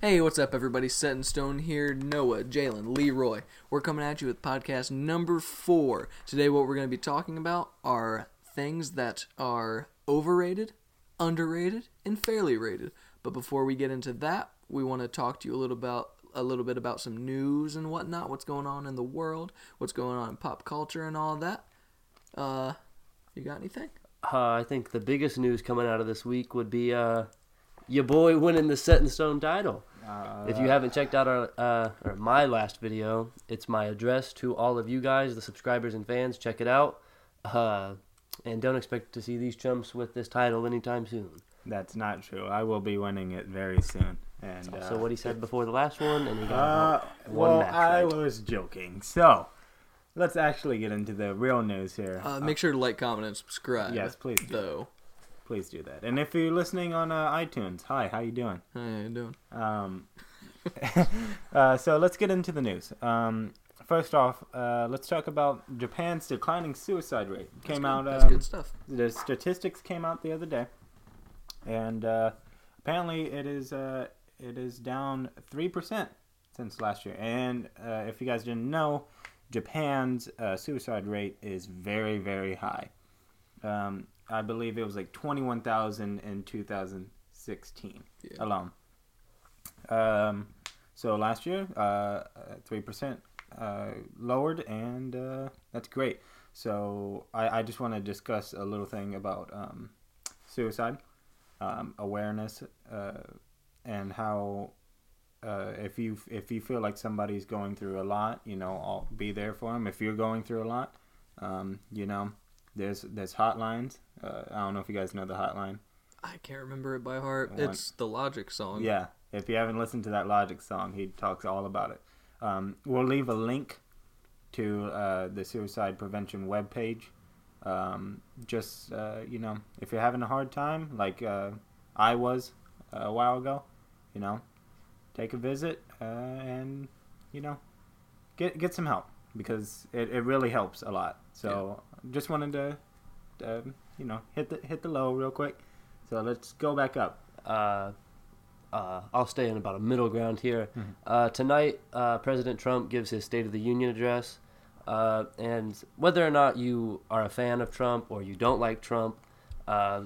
Hey, what's up, everybody? Set in Stone here. Noah, Jalen, Leroy. We're coming at you with podcast number four. Today, what we're going to be talking about are things that are overrated, underrated, and fairly rated. But before we get into that, we want to talk to you a little about a little bit about some news and whatnot. What's going on in the world? What's going on in pop culture and all that? Uh, you got anything? Uh, I think the biggest news coming out of this week would be uh, your boy winning the Set in Stone title. If you haven't checked out our uh, or my last video, it's my address to all of you guys, the subscribers and fans. Check it out, uh, and don't expect to see these chumps with this title anytime soon. That's not true. I will be winning it very soon. And uh, so what he said before the last one, and he got Uh, about one well, match I right. was joking. So let's actually get into the real news here. Uh, make sure to like, comment, and subscribe. Yes, please do. Though, Please do that. And if you're listening on uh, iTunes, hi, how you doing? how you doing? Um, uh, so let's get into the news. Um, first off, uh, let's talk about Japan's declining suicide rate. Came That's out. good. That's um, good stuff. the statistics came out the other day, and uh, apparently it is uh, it is down three percent since last year. And uh, if you guys didn't know, Japan's uh, suicide rate is very very high. Um, I believe it was like twenty one thousand in two thousand sixteen Yeah. alone. Um, so last year, uh, three percent uh, lowered, and uh, that's great. So I, I just want to discuss a little thing about um, suicide um, awareness uh, and how uh, if you if you feel like somebody's going through a lot, you know, I'll be there for them. If you're going through a lot, um, you know, there's there's hotlines. Uh, I don't know if you guys know the hotline. I can't remember it by heart. One. It's the Logic song. Yeah, if you haven't listened to that Logic song, he talks all about it. Um, we'll leave a link to uh, the suicide prevention webpage. Um, just uh, you know, if you're having a hard time, like uh, I was a while ago, you know, take a visit uh, and you know, get get some help because it, it really helps a lot. So just wanted to, uh, you know, hit the hit the low real quick. So let's go back up. uh, uh, I'll stay in about a middle ground here. Mhm. Uh, tonight, uh, President Trump gives his State of the Union address, uh, and whether or not you are a fan of Trump or you don't like Trump, uh,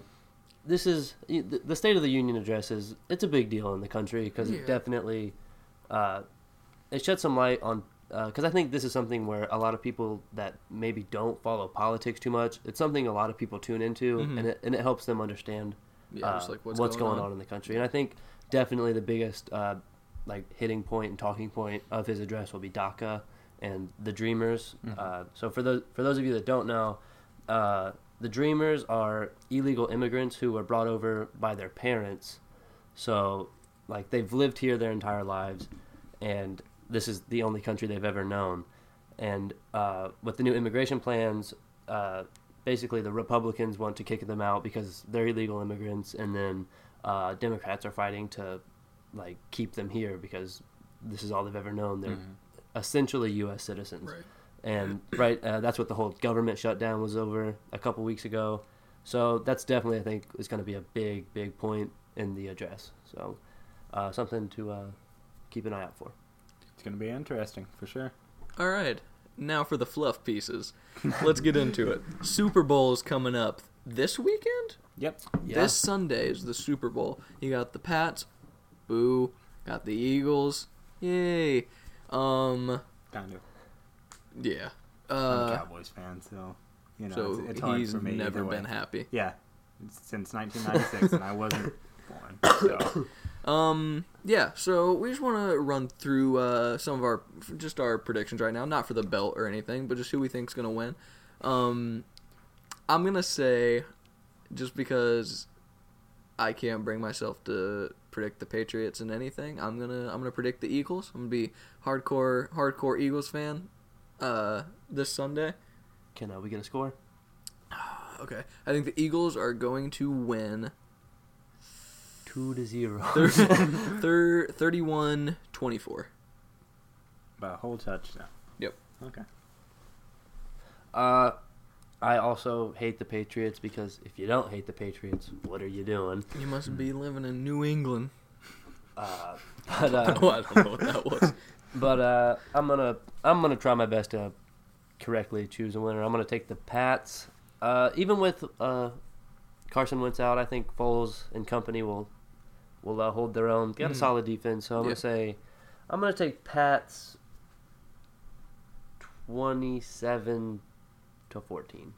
this is the the State of the Union address is it's a big deal in the country because Yeah. it definitely uh, it sheds some light on because I think this is something where a lot of people that maybe don't follow politics too much, it's something a lot of people tune into, Mhm. and it and it helps them understand Yeah, uh, like what's, what's, going, going, on. in the country. And I think definitely the biggest uh, like hitting point and talking point of his address will be DACA and the Dreamers. Mhm. Uh, so for those for those of you that don't know, uh, the Dreamers are illegal immigrants who were brought over by their parents. So like they've lived here their entire lives, and this is the only country they've ever known. And uh, with the new immigration plans, uh, basically the Republicans want to kick them out because they're illegal immigrants, and then uh, Democrats are fighting to like keep them here because this is all they've ever known. They're essentially U.S. citizens, Right. and right uh, that's what the whole government shutdown was over a couple weeks ago. So that's definitely I think is going to be a big big point in the address. So uh, something to uh, keep an eye out for. It's gonna be interesting for sure. All right. Now for the fluff pieces. Let's get into it. Super Bowl is coming up this weekend. Yep. This Sunday is the Super Bowl. You got the Pats, boo. Got the Eagles, yay. Um, Kind of. yeah. I'm a Uh, Cowboys fan, so you know so it's, it's hard he's for me. never either way. been happy. Yeah, since 1996, and I wasn't born. So Um, yeah, so we just want to run through uh, some of our just our predictions right now, not for the belt or anything, but just who we think's gonna win. Um, I'm gonna say, just because I can't bring myself to predict the Patriots in anything, I'm gonna I'm gonna predict the Eagles. I'm gonna be hardcore hardcore Eagles fan. Uh, this Sunday. Can uh, we get a score? Okay, I think the Eagles are going to win Two to zero. thir- thir- 31-24. by a whole touchdown. Yep. Okay. Uh, I also hate the Patriots because if you don't hate the Patriots, what are you doing? You must be living in New England. Uh, but uh, oh, I don't know what that was. but uh, I'm gonna I'm gonna try my best to correctly choose a winner. I'm gonna take the Pats. Uh, even with uh, Carson Wentz out, I think Foles and company will will uh, hold their own. Got a Mhm. solid defense, so I'm Yeah. gonna say I'm gonna take Pats. Twenty-seven to fourteen.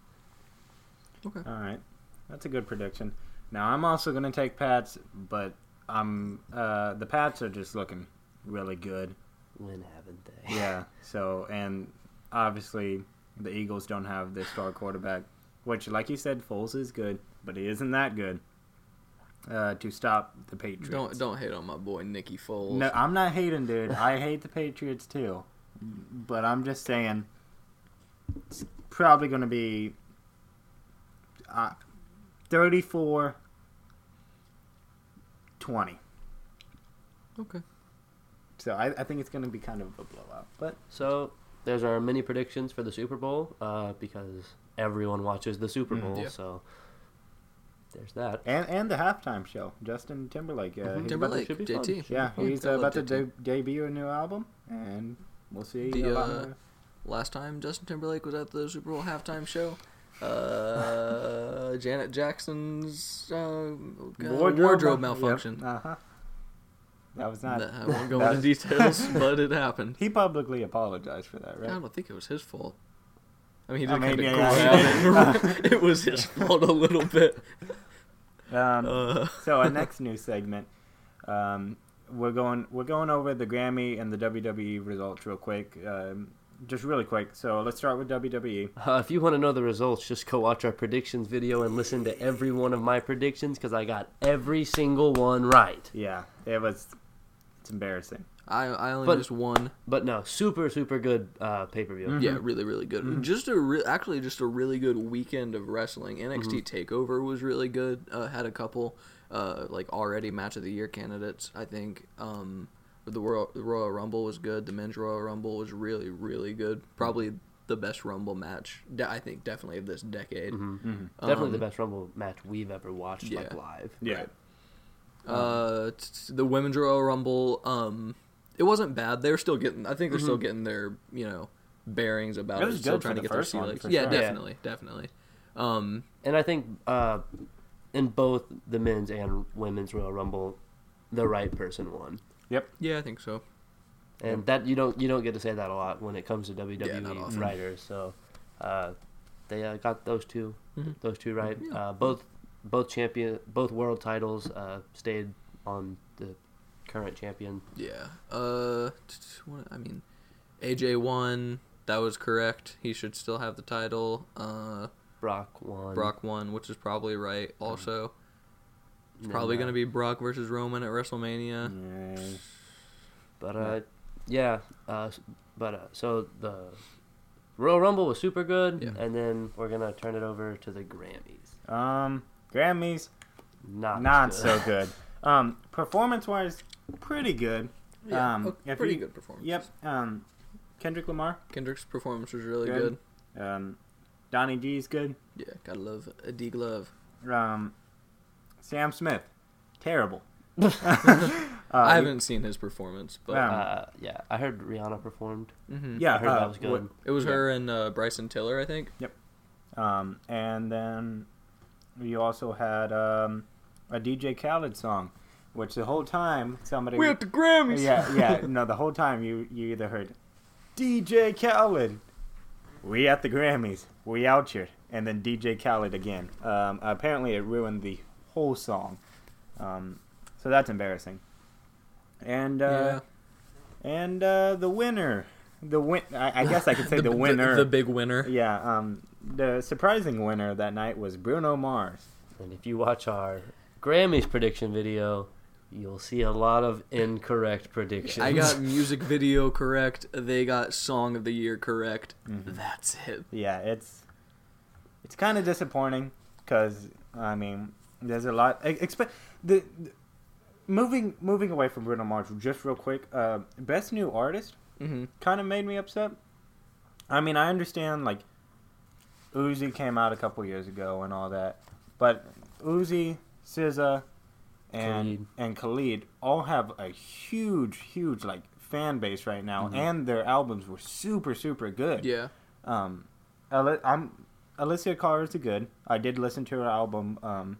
Okay. All right, that's a good prediction. Now I'm also going to take Pats, but I'm uh, the Pats are just looking really good. When haven't they? Yeah. So and obviously the Eagles don't have their star quarterback, which, like you said, Foles is good, but he isn't that good uh, to stop the Patriots. Don't don't hate on my boy Nicky Foles. No, I'm not hating, dude. I hate the Patriots too, but I'm just saying it's probably going to be uh, 34 20. Okay. So I, I think it's going to be kind of a blowout. But So there's our mini predictions for the Super Bowl uh, because everyone watches the Super Mm, Bowl. yeah. So there's that. and and the halftime show, Justin Timberlake. Uh, Mhm. he's to- Timberlake, should be fun. JT. yeah, Oh, he's uh, love about to de- debut a new album, and we'll see The, a uh. Last time Justin Timberlake was at the Super Bowl halftime show, uh, Janet Jackson's uh, wardrobe, wardrobe malfunction. Uh huh. That was not. That- I won't go into details, but it happened. He publicly apologized for that, right? I don't think it was his fault. I mean, he I mean, kind of yeah, grab yeah. it. it was his fault a little bit. Um, Uh, so our next new segment, um, we're going we're going over the Grammy and the WWE results real quick, um, just really quick. So let's start with. WWE. Uh, if you want to know the results, just go watch our predictions video and listen to every one of my predictions because I got every single one right. Yeah, it was. It's embarrassing. I I only But- missed one. But no, super super good uh, pay per view. Mhm. Yeah, really, really good. Mhm. Just a re- actually just a really good weekend of wrestling. NXT Takeover was really good. Uh, had a couple uh, like already match of the year candidates. I think um, the Royal, the Royal Rumble was good. The Men's Royal Rumble was really, really good. Probably the best Rumble match. De- I think definitely of this decade. hmm Mhm. Definitely Um, the best Rumble match we've ever watched like live. Yeah. Right. Uh, t- t- the Women's Royal Rumble. Um, it wasn't bad. They were still getting. I think they're still Mhm. getting their you know bearings about It it. was Still good for trying to the get their first sea legs. Yeah, sure. Yeah. definitely, definitely. Um, And I think uh, in both the men's and women's Royal Rumble, the right person won. Yep. Yeah, I think so. And that you don't you don't get to say that a lot when it comes to WWE Yeah, writers. So uh, they uh, got those 2 Mhm. those two right. Yeah. Uh, both both champion both world titles uh, stayed on the current champion. Yeah. Uh, t- t- what, I mean, AJ won. That was correct. He should still have the title. Uh, Brock won. Brock won, which is probably right. Also, And probably then, uh, gonna be Brock versus Roman at WrestleMania. Yeah. But uh, yeah. Uh, but uh, so the Royal Rumble was super good, Yeah. and then we're gonna turn it over to the Grammys. Um, Grammys Not not good. so good. Um, performance wise, pretty good. Um, a pretty you- good performance. Yep. Um, Kendrick Lamar, Kendrick's performance was really Good. good. um, Donnie D's good. Yeah, gotta love a D Glove. Um, Sam Smith, terrible. Uh, I haven't seen his performance, but Yeah. Uh, yeah, I heard Rihanna performed. Mhm. Yeah, I heard uh, that was good. what- it was Yeah. her and uh, Bryson Tiller, I think. Um, and then you also had um, a DJ Khaled song, which the whole time somebody We at the Grammys. yeah yeah no the whole time you you either heard DJ Khaled, we at the Grammys, we out here, and then DJ Khaled again. Um, apparently it ruined the whole song, um, so that's embarrassing. And uh, and uh, the winner, the win I, I guess I could say the, winner. the, big winner. Yeah, um, the surprising winner that night was Bruno Mars. And if you watch our Grammys prediction video, you'll see a lot of incorrect predictions. I got music video correct. They got song of the year correct. Mhm. That's it. Yeah, it's it's kind of disappointing because I mean, there's a lot. Expect the, the moving moving away from Bruno Mars just real quick. Uh, best new artist Mm-hmm. kind of made me upset. I mean, I understand like Uzi came out a couple years ago and all that, but Uzi, SZA, and Khalid. and Khalid all have a huge, huge like fan base right now, Mm-hmm. and their albums were super, super good. Yeah. Um, Ali- I'm Alessia Cara is good. I did listen to her album um,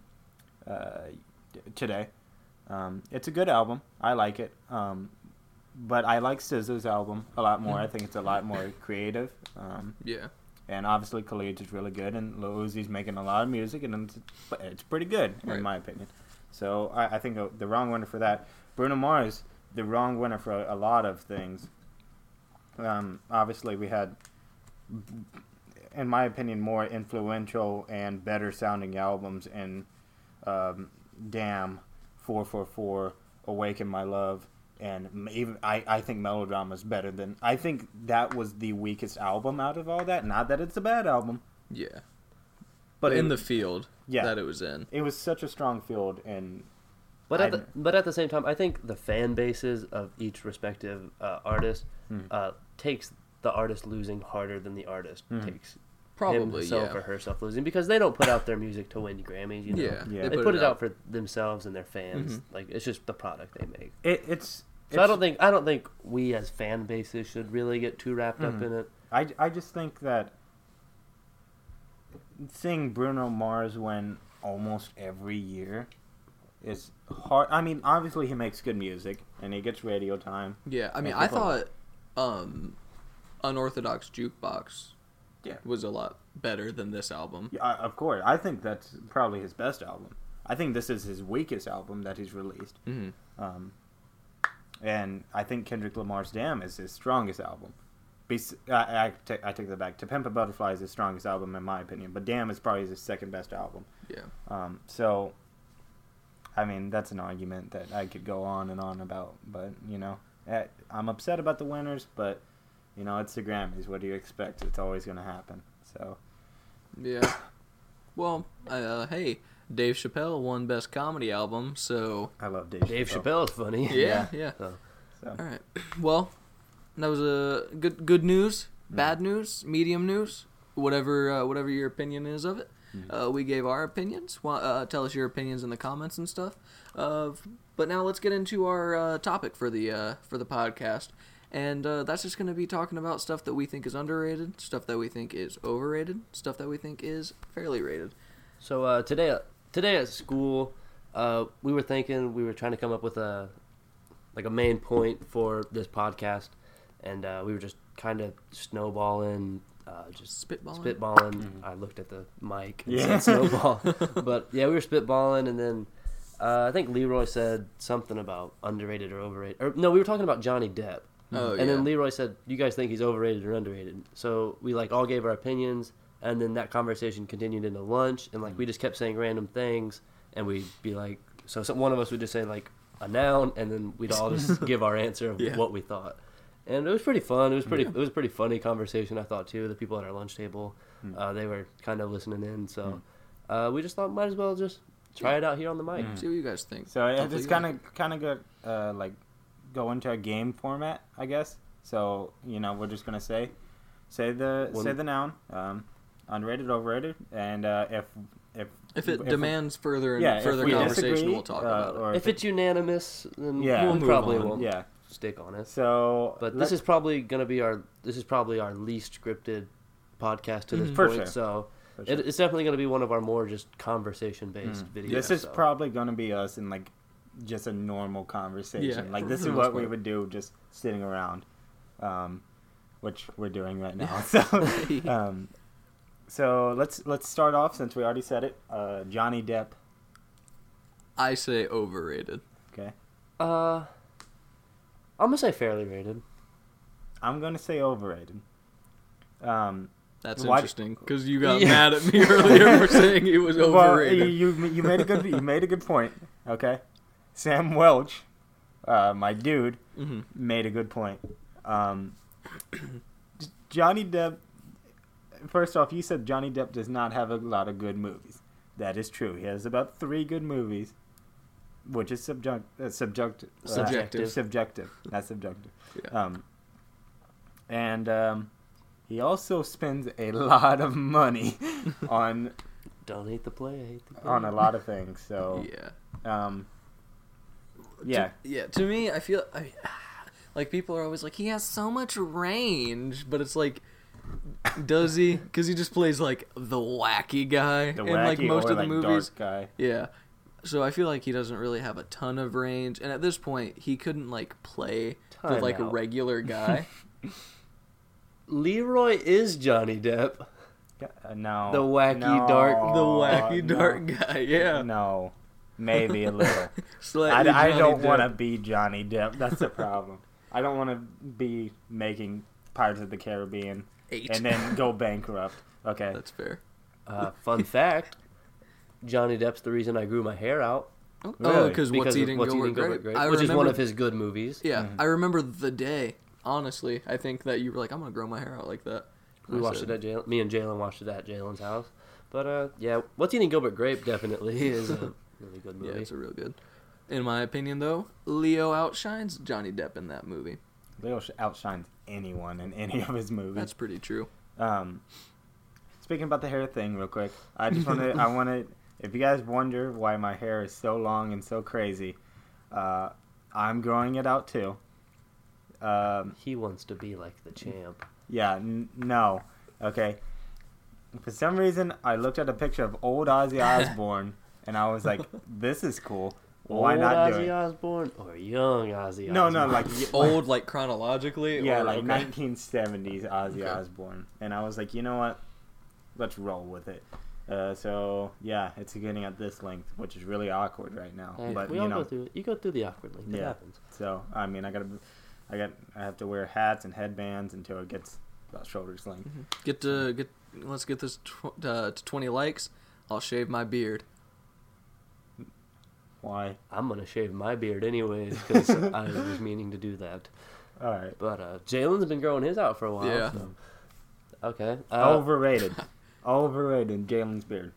uh, today. Um, it's a good album. I like it. Um, but I like SZA's album a lot more. I think it's a lot more creative. Um, Yeah. And obviously Khalid's is really good, and Lil Uzi's making a lot of music, and it's, it's pretty good Right. in my opinion. So I, I think uh, the wrong winner for that. Bruno Mars, the wrong winner for a, a lot of things. Um, obviously, we had, in my opinion, more influential and better sounding albums in um, Damn, 444, Awaken My Love, and even I, I think Melodrama is better than. I think that was the weakest album out of all that. Not that it's a bad album, Yeah. but in it, the field Yeah. that it was in. it was such a strong field, and But at I- the, but at the same time, I think the fan bases of each respective uh, artist Hmm. uh, takes the artist losing harder than the artist Mhm. takes Probably, himself yeah. or herself losing because they don't put out their music to win Grammys. You know? Yeah. Yeah. They put, it out. for themselves and their fans. Mhm. Like it's just the product they make. it, it's. So I don't think I don't think we as fan bases should really get too wrapped up Mhm. in it. I, I just think that seeing Bruno Mars win almost every year is hard. I mean, obviously he makes good music and he gets radio time. Yeah, I mean, I thought um, Unorthodox Jukebox Yeah. was a lot better than this album. Yeah, I- of course, I think that's probably his best album. I think this is his weakest album that he's released. hmm Um, and I think Kendrick Lamar's "Damn" is his strongest album. Bes- I, I, take that back. "To Pimp a Butterfly" is his strongest album in my opinion, but "Damn" is probably his second best album. Yeah. Um, so, I mean, that's an argument that I could go on and on about. But you know, eh, I'm upset about the winners, but you know, it's the Grammys. What do you expect? It's always going to happen. So, Yeah. Well, uh, hey, Dave Chappelle won Best Comedy Album, so I love Dave. Dave Chappelle. Chappelle is funny. yeah, yeah. So, So, All right. Well, that was a good good news, Mm. bad news, medium news, whatever uh, whatever your opinion is of it. Mm. Uh, we gave our opinions. Well, uh, tell us your opinions in the comments and stuff. Uh, but now let's get into our uh, topic for the uh, for the podcast, and uh, that's just going to be talking about stuff that we think is underrated, stuff that we think is overrated, stuff that we think is fairly rated. so uh, today today at school, uh, we were thinking we were trying to come up with a like a main point for this podcast, and uh, we were just kind of snowballing, uh, just Spitballing? spitballing. I looked at the mic and Yeah. said snowball, but yeah, we were spitballing, and then uh, I think Leroy said something about underrated or overrated. Or no, we were talking about Johnny Depp. Oh, and yeah. then Leroy said, "You guys think he's overrated or underrated?" So we like all gave our opinions, and then that conversation continued into lunch, and like we just kept saying random things, and we'd be like, so some, one of us would just say like a noun, and then we'd all just give our answer of Yeah. what we thought, and it was pretty fun. It was pretty. It was a pretty funny conversation, I thought too. The people at our lunch table, uh, they were kind of listening in, so uh, we just thought might as well just try it out here on the mic. See what you guys think. so it- Hopefully it's kind of kind of good. Uh, like go into a game format, I guess. So you know, we're just gonna say say the One- say the noun, um, underrated, overrated, and uh, if if If it demands further yeah, if further we conversation, disagree, we'll talk uh, about it. or If it's unanimous, then Yeah. we We'll move probably on. won't yeah. stick on it. So, But this is probably gonna be our this is probably our least scripted podcast to this Mhm. For point. sure. So sure. it's definitely gonna be one of our more just conversation based Mm. videos. This is so. probably going to be us in like just a normal conversation. Yeah, like this is what most we would do just sitting around, um, which we're doing right now. So, um, so let's let's start off since we already said it. Uh, Johnny Depp. I say overrated. Okay, Uh, I'm gonna say fairly rated. I'm gonna say overrated. Um, That's Why- interesting because you got Yeah. mad at me earlier for saying he was well, overrated. you you made a good you made a good point. Okay, Sam Welch, uh, my dude, hmm made a good point. Um, Johnny Depp. First off, you said Johnny Depp does not have a lot of good movies. That is true. He has about three good movies, which is subject, uh, subject, uh, Subjective. subjective. Not subjective. Yeah. Um, and um, he also spends a lot of money on Don't hate the play, I hate the play. on a lot of things. So yeah. um, Yeah. Yeah, to me, I feel I, like people are always like he has so much range, but it's like, does he? Because he just plays like the wacky guy The in wacky like most or, of the like, movies. dark guy. Yeah, so I feel like he doesn't really have a ton of range, and at this point, he couldn't like play the Time like out. regular guy. Leroy is Johnny Depp. Uh, no. The wacky no, dark- the wacky no. dark guy. Yeah, No. Maybe a little. Slightly I, I don't want to be Johnny Depp. That's the problem. I don't want to be making Pirates of the Caribbean Eight. and then go bankrupt. Okay. That's fair. Uh, fun fact: Johnny Depp's the reason I grew my hair out. Oh, Really? because what's because of eating Gilbert, Grape? Grape, I which is one of his good movies. Yeah, Mhm. I remember the day. Honestly, I think that you were like, "I'm gonna grow my hair out like that." We I watched said, it at Jalen. Me and Jalen watched it at Jalen's house. But uh, yeah, what's eating Gilbert Grape definitely is a really good Yeah, movie. it's a real good. In my opinion, though, Leo outshines Johnny Depp in that movie. Leo outshines anyone in any of his movies. That's pretty true. Um, speaking about the hair thing, real quick, I just want to. I want to. If you guys wonder why my hair is so long and so crazy, uh, I'm growing it out too. Um, He wants to be like the champ. yeah, n- no, okay. For some reason, I looked at a picture of old Ozzy Osbourne, and I was like, "This is cool. Why Old not do Ozzy it?" Osbourne or young Ozzy No, Osbourne? no, like y- Old, like chronologically. yeah, or, like okay. 1970s Ozzy Okay. Osbourne, and I was like, you know what, let's roll with it. Uh, so yeah, it's getting at this length, which is really awkward right now. Hey, but we you all know, go through it. You go through the awkward link. It Yeah. happens. so I mean, I gotta, I got, I have to wear hats and headbands until it gets about shoulders length. Get to get. Let's get this tw- uh, to 20 likes. I'll shave my beard. Why? I'm gonna shave my beard anyways because I was meaning to do that. All right. But uh, Jalen's been growing his out for a while. Yeah. so- Okay. Uh, Overrated. Overrated. Jalen's beard.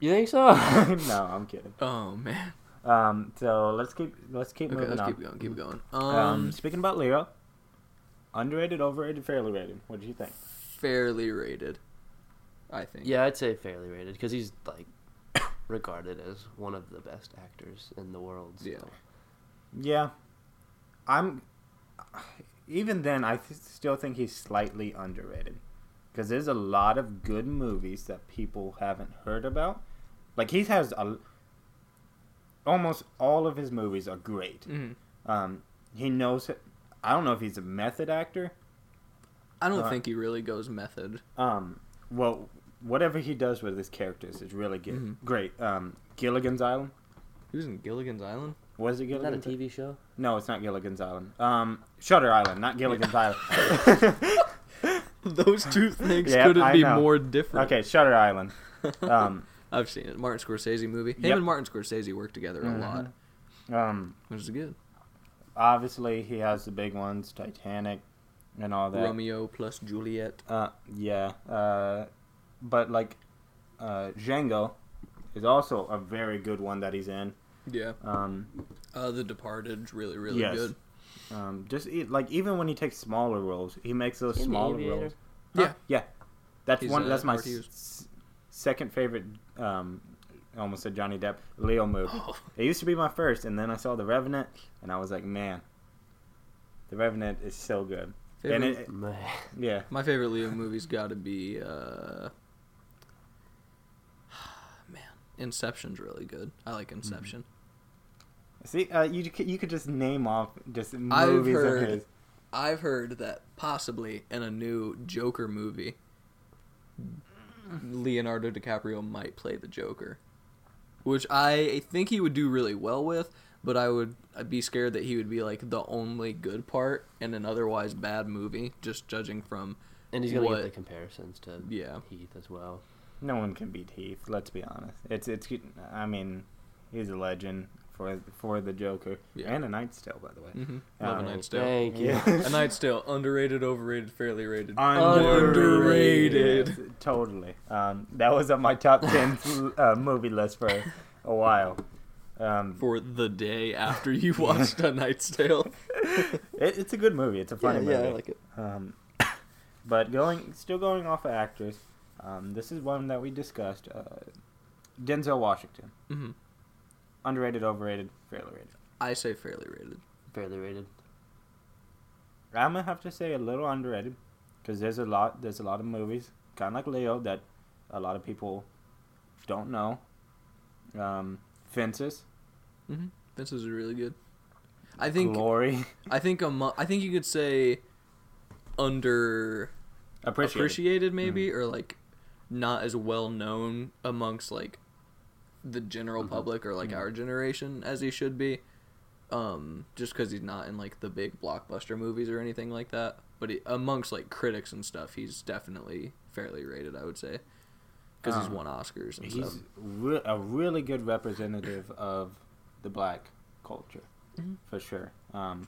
You think so? no, I'm kidding. Oh man. Um, so let's keep let's keep Okay, moving let's on. keep going. Keep going. Um, Um, speaking about Leo, underrated, overrated, fairly rated. What do you think? fairly rated. I think. yeah, I'd say fairly rated because he's like regarded as one of the best actors in the world. so- Yeah. Yeah, I'm. Even then, I th- still think he's slightly underrated because there's a lot of good movies that people haven't heard about. Like he has a. Almost all of his movies are great. Mhm. Um, he knows. I don't know if he's a method actor. I don't Uh, think he really goes method. Um, well, whatever he does with his characters is really good. Mhm. Great. Um, Gilligan's Island. He was in Gilligan's Island. Was it Isn't that a TV show? No, it's not Gilligan's Island. Um, Shutter Island, not Gilligan's Island. Those two things Yeah, couldn't I be know. more different. okay, Shutter Island. Um, I've seen it. Martin Scorsese movie. Him Yep. and Martin Scorsese work together a Mhm. lot, um, which is good. obviously, he has the big ones, Titanic, and all that. Romeo plus Juliet. Uh, yeah. Uh, but like, uh, Django is also a very good one that he's in. Yeah. Um, Uh, The Departed's really really Yes. good. um, just e- like even when he takes smaller roles, he makes those In smaller Aviator? roles. Yeah. Huh? yeah. That's He's, one. that's my s- second favorite. Um, I almost said Johnny Depp Leo movie. It used to be my first, and then I saw The Revenant, and I was like, man, The Revenant is so good. And Favorite- it, yeah, My favorite Leo movie's got to be uh, man, Inception's really good. I like Inception. see, uh, you you could just name off just I've movies heard- of his. I've heard that possibly in a new Joker movie, Leonardo DiCaprio might play the Joker, which I think he would do really well with. But I would I'd be scared that he would be like the only good part in an otherwise bad movie, just judging from And he's gonna What- get the comparisons to yeah. Heath as well. No one can beat Heath. Let's be honest. It's it's. I mean, he's a legend for for the Joker Yeah. and a Knight's Tale, by the way. Mm-hmm. Love a Knight's Tale. Thank you. Yeah. A Knight's Tale, underrated, overrated, fairly rated. Underrated. Underrated. Yes, totally. Um, that was on my top ten uh, movie list for a while. Um, For the day after you watched A Night's Tale. it, it's a good movie. It's a funny movie. Yeah, I like it. Um, but going, still going off of actors, um, this is one that we discussed. Uh, Denzel Washington, hmm underrated, overrated, fairly rated. I say fairly rated. Fairly rated. I'm gonna have to say a little underrated because there's a lot there's a lot of movies kind of like Leo that a lot of people don't know. Um, Fences, Mm-hmm. This is really good. I think Glory, I think amo- I think you could say under appreciated. appreciated maybe or like not as well known amongst like the general Mhm. public or like Mhm. our generation as he should be um just because he's not in like the big blockbuster movies or anything like that but he, amongst like critics and stuff he's definitely fairly rated i would say because he's Um, won oscars and He's stuff re- a really good representative of the black culture, Mhm. for sure. Um,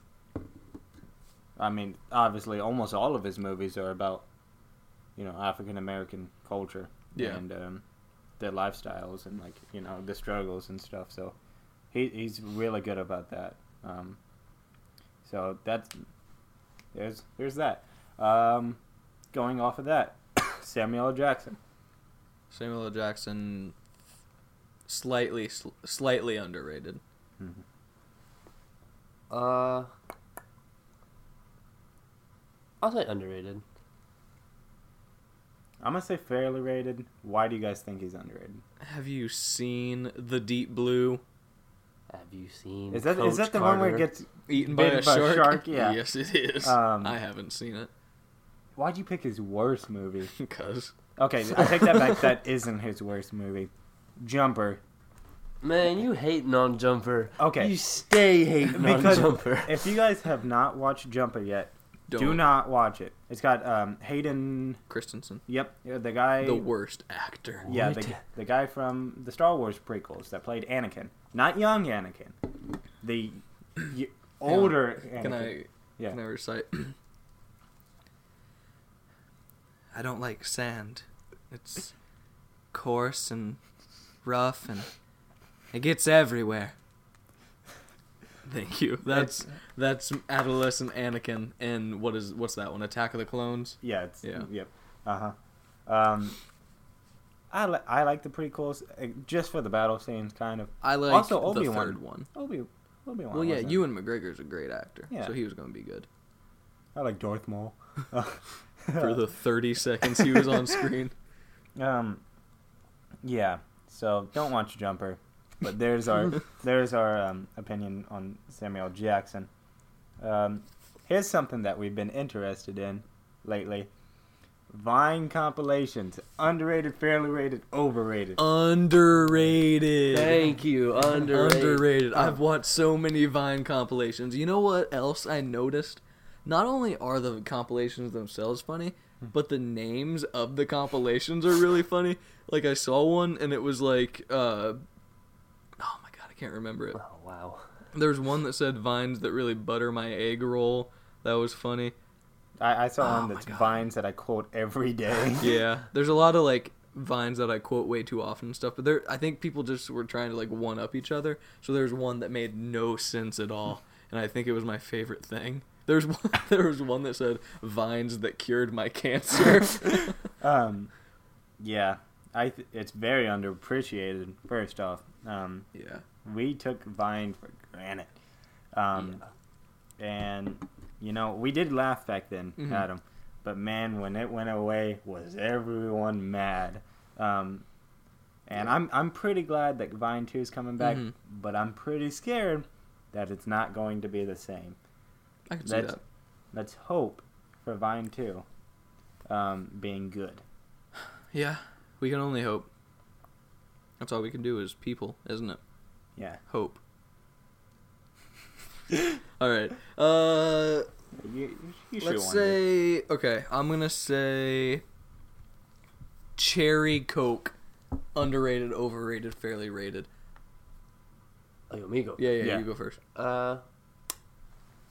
I mean, obviously, almost all of his movies are about, you know, African American culture Yeah. and um, their lifestyles and like you know the struggles and stuff. So he he's really good about that. Um, so that's there's there's that. Um, going off of that, Samuel L. Jackson. samuel l jackson slightly sl- slightly underrated Uh, I'll say underrated. I'm gonna say fairly rated. Why do you guys think he's underrated? have you seen the deep blue Have you seen? Is that is Coach that the one where it gets? eaten by a by a shark? shark? Yeah. yes it is Um, i haven't seen it Why'd you pick his worst movie? because Okay, I take that back. That isn't his worst movie. Jumper. Man, you hating on Jumper. Okay. You stay hating Because on Jumper. if you guys have not watched Jumper yet, Don't. do not watch it. It's got um, Hayden. Christensen, Yep, yeah, the guy. the worst actor. yeah, the, the guy from the Star Wars prequels that played Anakin, not young Anakin, the y- older Anakin. Can I Yeah. can I recite? I don't like sand. It's coarse and rough and it gets everywhere. Thank you. That's that's adolescent Anakin and what is what's that one? Attack of the Clones. Yeah, it's Yeah. yep. Uh huh. Um, I li- I like the prequels uh, just for the battle scenes, kind of. I like Also, third one. Obi Obi Wan. Well, yeah, Ewan McGregor's a great actor, Yeah. so he was going to be good I like Darth Maul. for the thirty seconds he was on screen. um, yeah. So don't watch Jumper, but there's our there's our um, opinion on Samuel Jackson. Um, here's something that we've been interested in lately: Vine compilations, underrated, fairly rated, overrated. Underrated. Thank you. Underrated. Underrated. Oh. I've watched so many Vine compilations. You know what else I noticed? Not only are the compilations themselves funny, Hmm. but the names of the compilations are really funny. Like I saw one and it was like uh my god, I can't remember it. Oh wow. There was one that said vines that really butter my egg roll. That was funny. I, I saw Oh one that's vines that I quote every day. Yeah. There's a lot of like vines that I quote way too often and stuff, but there I think people just were trying to like one up each other. So there's one that made no sense at all, and I think it was my favorite thing. There's one there was one that said vines that cured my cancer. um, yeah, I th- it's very underappreciated. First off, um, yeah. We took Vine for granted, um, and you know we did laugh back then Mhm. at him, but man, when it went away, was everyone mad? Um, and I'm I'm pretty glad that Vine Two is coming back, Mhm. but I'm pretty scared that it's not going to be the same. I can see Let's that. let's hope for Vine Two um, being good. Yeah. We can only hope. That's all we can do as people, isn't it? Yeah. Hope. all right. Uh You, you Let's wonder. say okay. I'm gonna say cherry coke, underrated, overrated, fairly rated. Oh, yo, me go. Yeah, yeah, Yeah. You go first. Uh.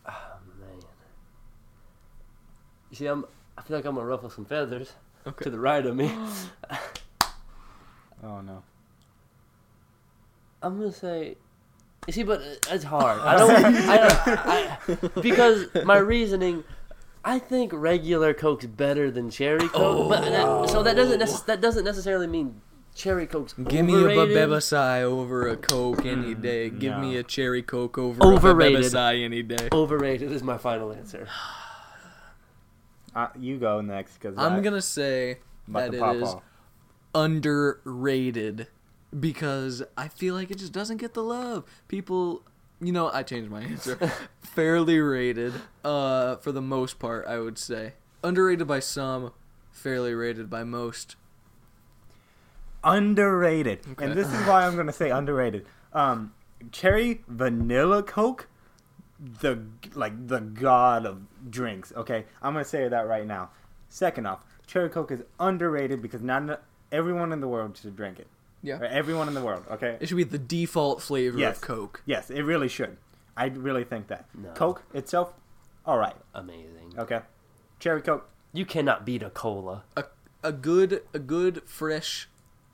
Oh man. You see, I'm. I feel like I'm gonna ruffle some feathers Okay. to the right of me. Oh no. I'm gonna say. You see, but it's hard. I don't. I, I, because my reasoning, I think regular Coke's better than cherry Coke. But that, so that doesn't necess- that doesn't necessarily mean cherry coke's Give me a overrated. Babebasai over a Coke any day. Give me no. a cherry Coke over Overrated. a Babebasai any day. Overrated is my final answer. Uh, you go next because I'm gonna say about that to it off. underrated because I feel like it just doesn't get the love. People, you know, I changed my answer. fairly rated, uh, for the most part, I would say. Underrated by some, fairly rated by most. underrated, Okay. and this is why I'm gonna say underrated. Um, cherry vanilla Coke, the like the god of drinks. Okay, I'm gonna say that right now. Second off, cherry Coke is underrated because not everyone in the world should drink it. Yeah. Or everyone in the world. Okay. It should be the default flavor Yes. of Coke. Yes, it really should. I really think that. No. Coke itself, all right. Amazing. Okay. Cherry Coke. You cannot beat a cola. A, a good a good fresh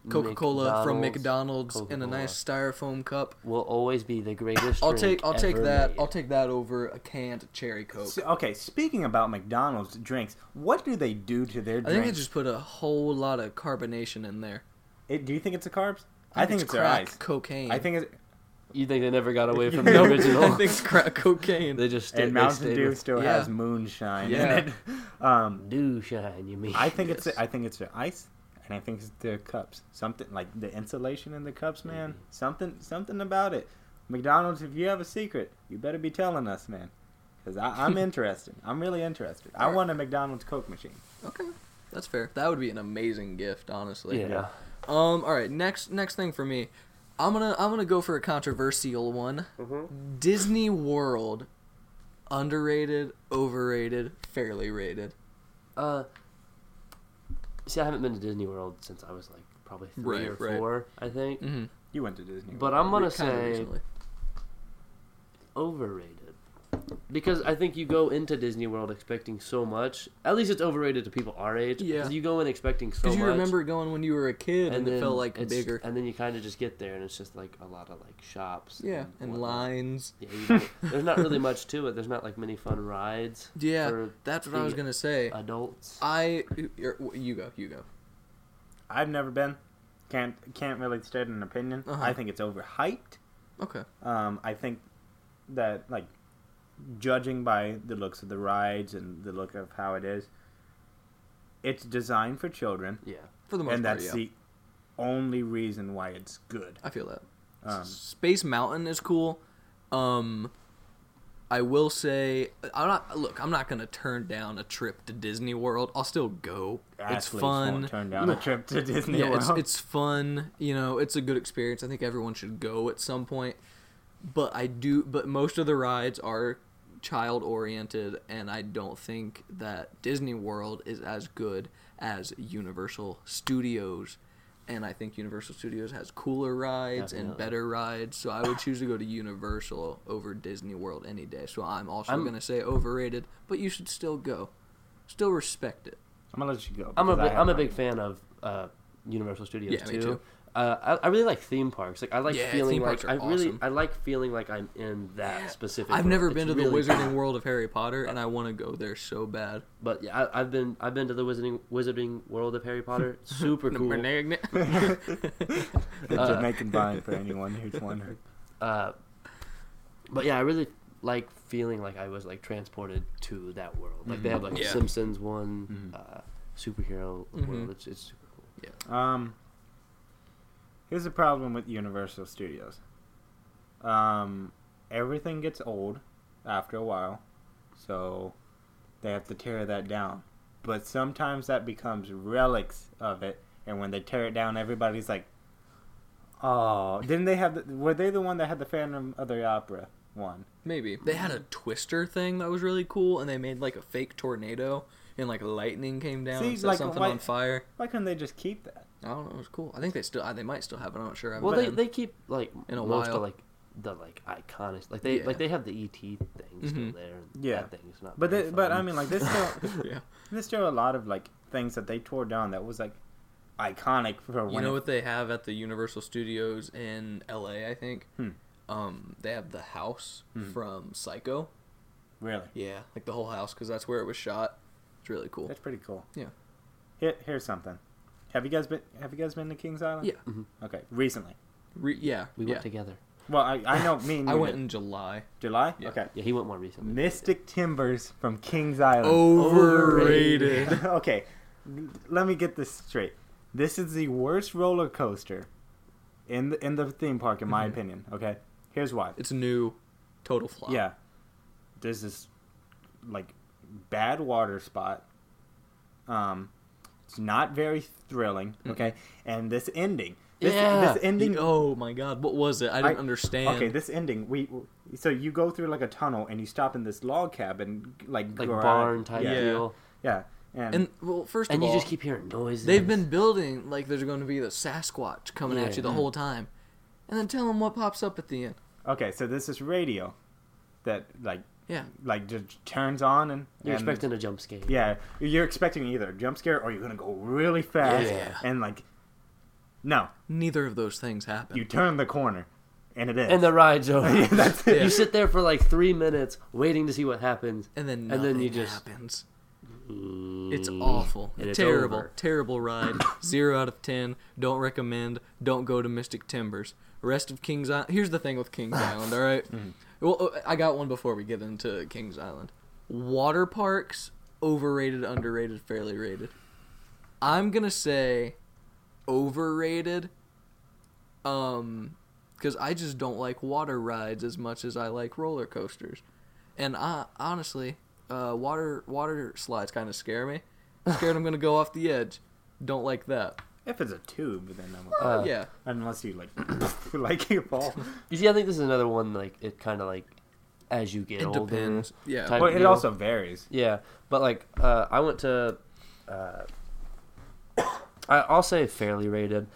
Coca Cola from McDonald's McDonald's in a nice styrofoam cup. Will always be the greatest. I'll drink take I'll take that made. I'll take that over a canned cherry Coke. So, okay, speaking about McDonald's drinks, what do they do to their I drinks? think they just put a whole lot of carbonation in there. It, do you think it's the carbs? I think it's, their crack ice. cocaine. I think it's You think they never got away from No, the I original? think it's crack cocaine. they just stayed, and they Mountain stayed Dew with still Yeah. has moonshine Yeah. in it. Um, Dew shine. You mean? I think it's I think it's their ice, and I think it's their cups. Something like the insulation in the cups, man. Maybe. Something something about it. McDonald's, if you have a secret, you better be telling us, man. Because I'm interested. I'm really interested. I Alright. want a McDonald's Coke machine. Okay, that's fair. That would be an amazing gift, honestly. yeah. Um. All right. Next. Next thing for me, I'm gonna I'm gonna go for a controversial one. Mm-hmm. Disney World, underrated, overrated, fairly rated. Uh, see, I haven't been to Disney World since I was like probably three Right, or right. four, I think. Mm-hmm. You went to Disney. But I'm gonna say recently. overrated because I think you go into Disney World expecting so much. At least it's overrated to people our age. Yeah, you go in expecting so much. Because you remember going when you were a kid and, and it then felt like bigger. and then you kind of just get there and it's just like a lot of like shops. Yeah, and whatnot. lines. Yeah, you there's not really much to it. There's not like many fun rides Yeah, for that's what I was gonna say. adults. I you're, you go, you go. I've never been. Can't can't really state an opinion. Uh-huh. I think it's overhyped. Okay. Um, I think that like judging by the looks of the rides and the look of how it is, it's designed for children, yeah. For the most and part, And that's yeah. the only reason why it's good. I feel that. Um, Space Mountain is cool. Um, I will say, I'm not. Look, I'm not gonna turn down a trip to Disney World. I'll still go. it's fun. Turn down a trip to Disney yeah, World. it's it's fun. You know, it's a good experience. I think everyone should go at some point. But I do. But most of the rides are child oriented, and I don't think that Disney World is as good as Universal Studios. And I think Universal Studios has cooler rides and better rides, so I would choose to go to Universal over Disney World any day. So I'm also I'm- gonna say overrated, but you should still go. Still respect it. I'm gonna let you go. I'm a because I big, have I'm a big fan of uh, Universal Studios Yeah, me too. too. Uh, I, I really like theme parks. Like I like Yeah, feeling like I are really awesome. I like feeling like I'm in that specific. I've world. never It's been to the Wizarding. World of Harry Potter, and I want to go there so bad. But yeah, I, I've been I've been to the Wizarding Wizarding World of Harry Potter. Super cool. the Uh, Jamaican vine for anyone who's wondering. Uh, but yeah, I really like feeling like I was like transported to that world. Like they have like Yeah. Simpsons one, Mhm. uh, superhero Mhm. world. It's it's super cool. Yeah. Um, here's the problem with Universal Studios. Um, everything gets old after a while, so they have to tear that down. But sometimes that becomes relics of it, and when they tear it down, everybody's like, "Oh, didn't they have? The, were they the one that had the Phantom of the Opera one?" Maybe they had a twister thing that was really cool, and they made like a fake tornado, and like lightning came down See, and set like, something why- on fire. Why couldn't they just keep that? I don't know. It was cool. I think they still. They might still have it. I'm not sure. I've Well, they, been. they keep like In a most while. of like the like iconic like they Yeah. like they have the ET thing still Mhm. there. And Yeah. that thing is not. But very they, but. I mean, like there's still yeah. there's still a lot of like things that they tore down that was like iconic for when You know it what they have at the Universal Studios in LA? I think. Hmm. Um, they have the house Hmm. from Psycho. Really? Yeah, like the whole house because that's where it was shot. It's really cool. That's pretty cool. Yeah. Here, here's something. Have you guys been Have you guys been to Kings Island? Yeah. Okay, recently. Re- yeah. We yeah. went together. Well, I, I know me and you I went did. in July. July. Yeah. Okay. Yeah, he went more recently. Mystic Timbers from Kings Island. Overrated. okay, let me get this straight. This is the worst roller coaster in the in the theme park, in my Mhm. opinion. Okay, here's why. It's new. Total flop. Yeah, there's this like bad water spot. Um, it's not very thrilling. Mm. Okay, and this ending. This, Yeah. this ending. Oh my god, what was it? I didn't I- understand. Okay, this ending. We so you go through like a tunnel and you stop in this log cabin, like Like garage- barn type Yeah, Yeah. deal. yeah. And, and well, first And of you just keep hearing noises. they've been building like there's going to be the Sasquatch coming at you the whole time, and then tell them what pops up at the end. okay, so this is radio that like Yeah. like just turns on and You're and- expecting a jump scare. Yeah, you're expecting either a jump scare or you're gonna go really fast Yeah. and like no, Neither of those things happen. you turn the corner and it is. And the ride's over. Yeah, that's it. Yeah. You sit there for like three minutes waiting to see what happens. and then and then you just- happens. It's Mm. awful. And it's terrible. over. Terrible ride. Zero out of ten. Don't recommend. Don't go to Mystic Timbers. Rest of Kings Island. Here's the thing with Kings Island. All right? Mm-hmm. Well, uh, I got one before we get into Kings Island. Water parks overrated, underrated, fairly rated. I'm gonna say overrated. Um, because I just don't like water rides as much as I like roller coasters, and I honestly, uh, water water slides kind of scare me. Scared I'm gonna go off the edge. Don't like that. If it's a tube, then I'm Uh, yeah, unless you like like you fall. You see, I think this is another one like it kind of like as you get it older. depends. Yeah, type Well, it deal. also varies. Yeah, but like uh, I went to, uh, I, I'll say fairly rated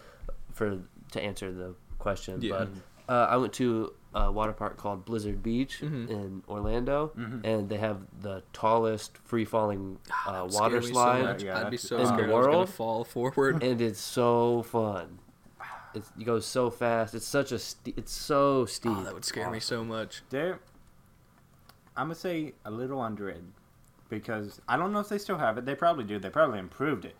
for to answer the question. Yeah. But uh, I went to a water park called Blizzard Beach Mhm. in Orlando, Mhm. and they have the tallest free falling Ah, uh, would water scare me so slide. Yeah, I'd be so in the scared I was world. fall forward. and it's so fun. It's, it goes so fast. It's such a ste- it's so steep. Oh, that would scare me so much. They're, I'm gonna say a little underrated because I don't know if they still have it. They probably do. They probably improved it.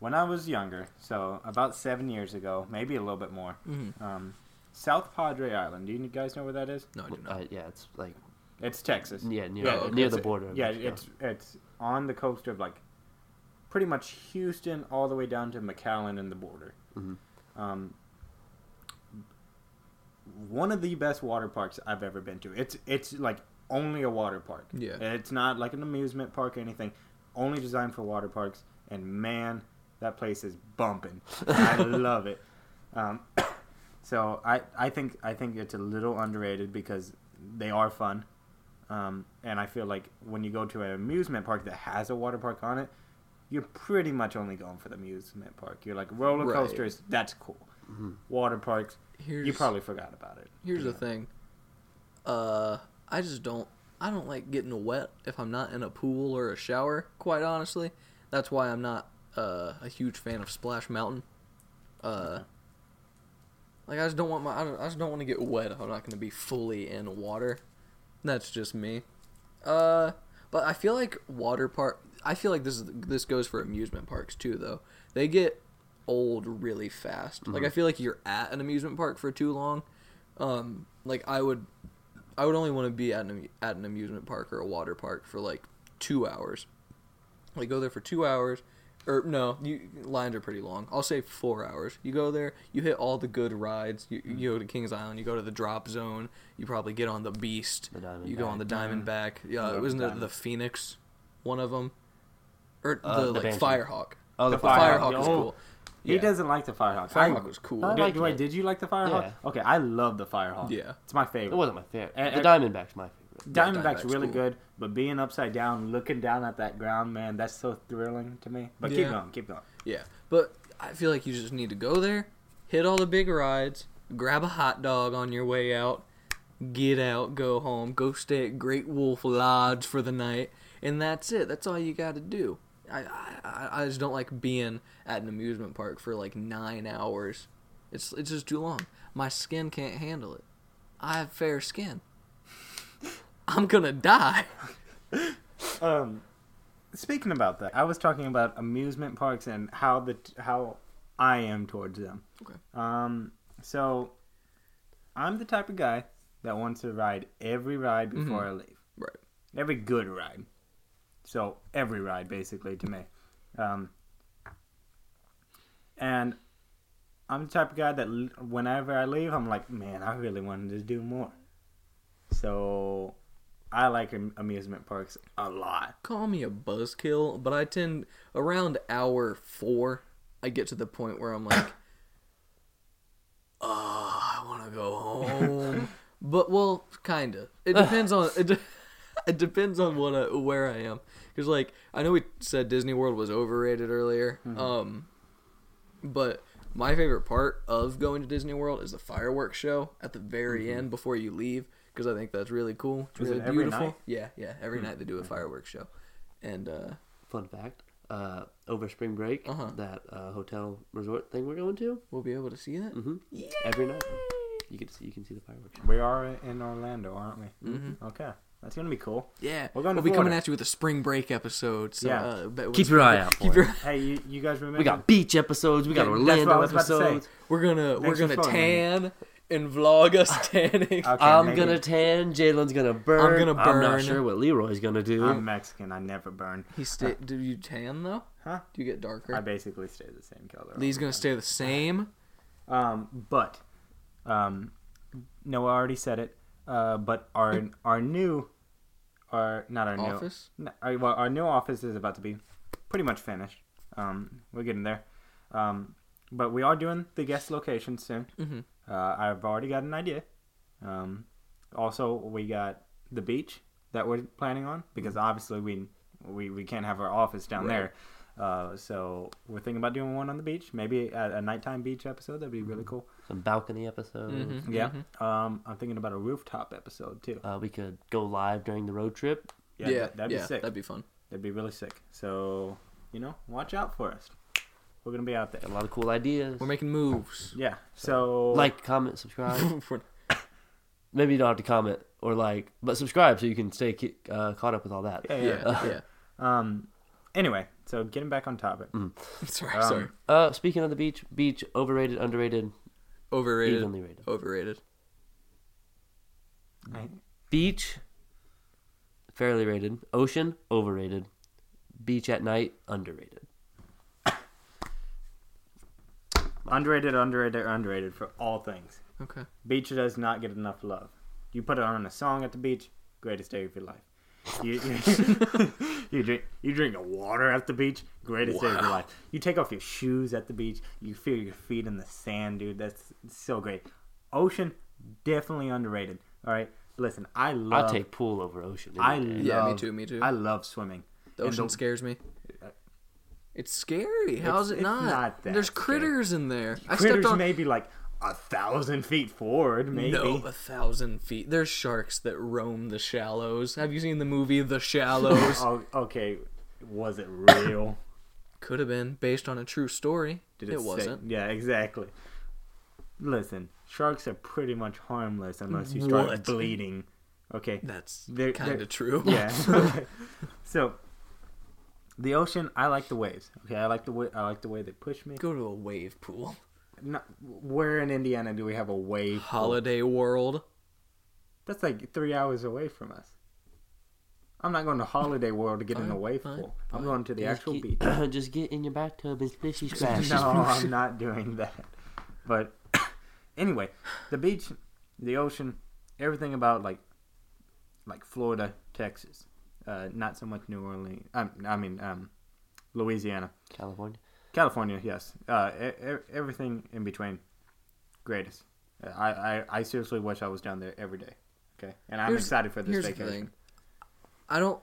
When I was younger, so about seven years ago, maybe a little bit more. Mhm. Um, South Padre Island. Do you guys know where that is? No, I do not. Uh, yeah, it's like It's Texas. yeah near Yeah, the, okay. near the border. Yeah, Mexico. it's it's on the coast of like pretty much Houston all the way down to McAllen and the border. Mhm. Um, one of the best water parks I've ever been to. It's it's like only a water park. Yeah. It's not like an amusement park or anything. Only designed for water parks. And man, that place is bumping. I love it. Um, so I, I think I think it's a little underrated because they are fun. Um, and I feel like when you go to an amusement park that has a water park on it, you're pretty much only going for the amusement park. You're like roller Right. coasters, that's cool. Mhm. Water parks, Here's you probably forgot about it. here's the thing. Uh, I just don't. I don't like getting wet if I'm not in a pool or a shower. Quite honestly, that's why I'm not uh, a huge fan of Splash Mountain. Uh, like I just don't want my. I, don't, I just don't want to get wet if I'm not going to be fully in water. That's just me. Uh, but I feel like water park. I feel like this is this goes for amusement parks too, though. They get old really fast. Like I feel like you're at an amusement park for too long. Um, like I would, I would only want to be at an at an amusement park or a water park for like two hours. Like go there for two hours, or no, you lines are pretty long. I'll say four hours. You go there, you hit all the good rides. You, you go to Kings Island, you go to the drop zone. You probably get on the Beast. The Diamondback. You go on the Diamondback. Yeah, it wasn't the the Phoenix? One of them, or Uh, the, the like Banshee. Firehawk. Oh, The the, Firehawk. fire. Firehawk was Oh, cool. He Yeah. doesn't like the Firehawk. Firehawk I- was cool. I Did, liked wait, did you like the Firehawk? Yeah. Okay, I love the Firehawk. Yeah. It's my favorite. It wasn't my favorite. And- the Diamondback's my favorite. Diamondback's Diamondback's really cool. good, but being upside down, looking down at that ground, man, that's so thrilling to me. But keep going, keep going. Yeah, but I feel like you just need to go there, hit all the big rides, grab a hot dog on your way out, get out, go home, go stay at Great Wolf Lodge for the night, and that's it. That's all you got to do. I, I I just don't like being at an amusement park for like nine hours. It's it's just too long. My skin can't handle it. I have fair skin. I'm gonna die. Um, speaking about that, I was talking about amusement parks and how the how I am towards them. Okay. Um. So, I'm the type of guy that wants to ride every ride before Mhm. I leave. Right. Every good ride. So every ride, basically, to me. Um. And I'm the type of guy that l- whenever I leave, I'm like, man, I really wanted to do more. So, I like amusement parks a lot. Call me a buzzkill, but I tend around hour four, I get to the point where I'm like, oh, I want to go home. but well, kind of. It depends on it. De- it depends on what I, where I am. Because like I know we said Disney World was overrated earlier. Mm-hmm. Um, but my favorite part of going to Disney World is the fireworks show at the very mm-hmm. end before you leave. Because I think that's really cool. It's Is it really every beautiful. night? Yeah, yeah. Every night they do a fireworks show, and uh, Fun fact: uh, over spring break, Uh-huh. that uh, hotel resort thing we're going to, we'll be able to see that. hmm every night you can see you can see the fireworks. We are in Orlando, aren't we? Mm-hmm. Okay, that's gonna be cool. Yeah, We're going to we'll be coming Florida. at you with a spring break episode. So, Yeah. uh, bet- Keep your eye out Keep for your. Hey, you, you guys remember? We got beach episodes. We got Yeah, that's what I Orlando was about to say. episodes. We're gonna we're for gonna throwing tan and vlog us tanning. Okay, I'm maybe- gonna tan. Jalen's gonna burn. I'm gonna burn. I'm not sure what Leroy's gonna do. I'm Mexican. I never burn. He stay. Do you tan though? Huh? Do you get darker? I basically stay the same color. Lee's gonna time. stay the same. Um, but, um, Noah already said it. Uh, but our our new, our not our Office. new, n- our, well, our new office is about to be pretty much finished. Um, we're getting there. Um, but we are doing the guest location soon. Mm-hmm. Uh, I've already got an idea. Um, also, we got the beach that we're planning on because obviously we we, we can't have our office down Right. there. Uh, so we're thinking about doing one on the beach, maybe a, a nighttime beach episode. That'd be really cool. Some balcony episodes. Mhm. Yeah. Um, I'm thinking about a rooftop episode too. Uh, we could go live during the road trip. Yeah, Yeah, that, that'd yeah, be sick. that'd be fun. That'd be really sick. So you know, watch out for us. We're gonna be out there. Got a lot of cool ideas. We're making moves. Yeah. So Like, comment, subscribe. Maybe you don't have to comment or like, but subscribe so you can stay uh, caught up with all that. yeah, yeah, yeah. yeah. Um. Anyway, so getting back on topic. sorry, Um, sorry. Uh, speaking of the beach, beach overrated, underrated, Overrated. evenly rated. Overrated. I- Beach, fairly rated. Ocean, overrated. Beach at night, underrated. Underrated, underrated, underrated for all things. Okay. Beach does not get enough love. You put it on a song at the beach, greatest day of your life. You you, you drink you drink water at the beach, greatest day of your life. You take off your shoes at the beach, you feel your feet in the sand, dude. That's so great. Ocean definitely underrated. All right, listen, I love I'll take pool over ocean. I day. Yeah, me too, me too. I love swimming. The ocean the- scares me. Uh, It's scary. How is it not? not that There's scary. critters in there. I Critters stepped on maybe like a thousand feet forward, maybe. no a thousand feet. There's sharks that roam the shallows. Have you seen the movie The Shallows? Oh, okay, was it real? Could have been based on a true story. Did it say- wasn't. Yeah, exactly. Listen, sharks are pretty much harmless unless you start What? bleeding. Okay. That's kind of true. Yeah. so, the ocean, I like the waves. Okay, I like the way I like the way they push me. Go to a wave pool. Not, where in Indiana do we have a wave? pool? Holiday World. That's like three hours away from us. I'm not going to Holiday World to get in a wave fine, pool. I'm going to the Just actual get, beach. just get in your bathtub and splishy splash. no, I'm not doing that. But anyway, the beach, the ocean, everything about like like Florida, Texas. Uh, not so much New Orleans. Um, I mean, um, Louisiana, California. California. Yes, uh, e- everything in between. Greatest. I, I I seriously wish I was down there every day. Okay, and I'm Here's- excited for this Here's vacation. the thing. I don't.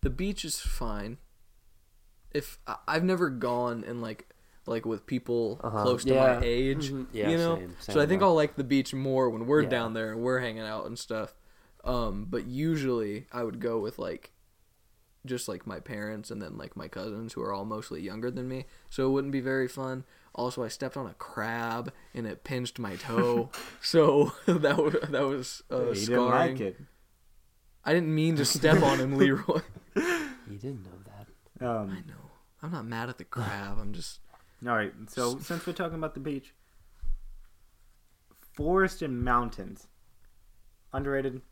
The beach is fine. If I- I've never gone and like like with people Uh-huh. close to Yeah. my age, Mhm. Yeah, you know. same- so I think way. I'll like the beach more when we're Yeah. down there and we're hanging out and stuff. Um, but usually I would go with like just like my parents and then like my cousins who are all mostly younger than me. So it wouldn't be very fun. Also, I stepped on a crab and it pinched my toe. so that was that was uh, you didn't like it. I didn't mean to step on him, Leroy. You didn't know that. I Um, know. I'm not mad at the crab. I'm just. all right. So since we're talking about the beach, forest and mountains, underrated,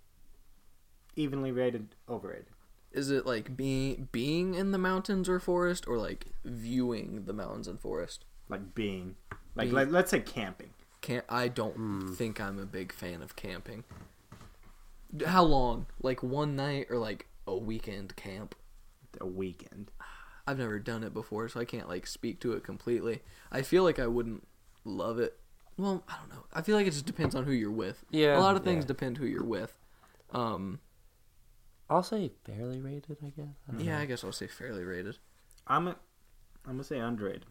evenly rated, overrated. Is it like being being in the mountains or forest, or like viewing the mountains and forest? Like being, like Being. let, let's say camping. Can't. I don't Hmm. think I'm a big fan of camping. How long? Like one night or like a weekend camp? A weekend. I've never done it before, so I can't like speak to it completely. I feel like I wouldn't love it. Well, I don't know. I feel like it just depends on who you're with. Yeah, a lot of things yeah. depend who you're with. Um, I'll say fairly rated, I guess. I yeah, know. I guess I'll say fairly rated. I'm a, I'm gonna say underrated.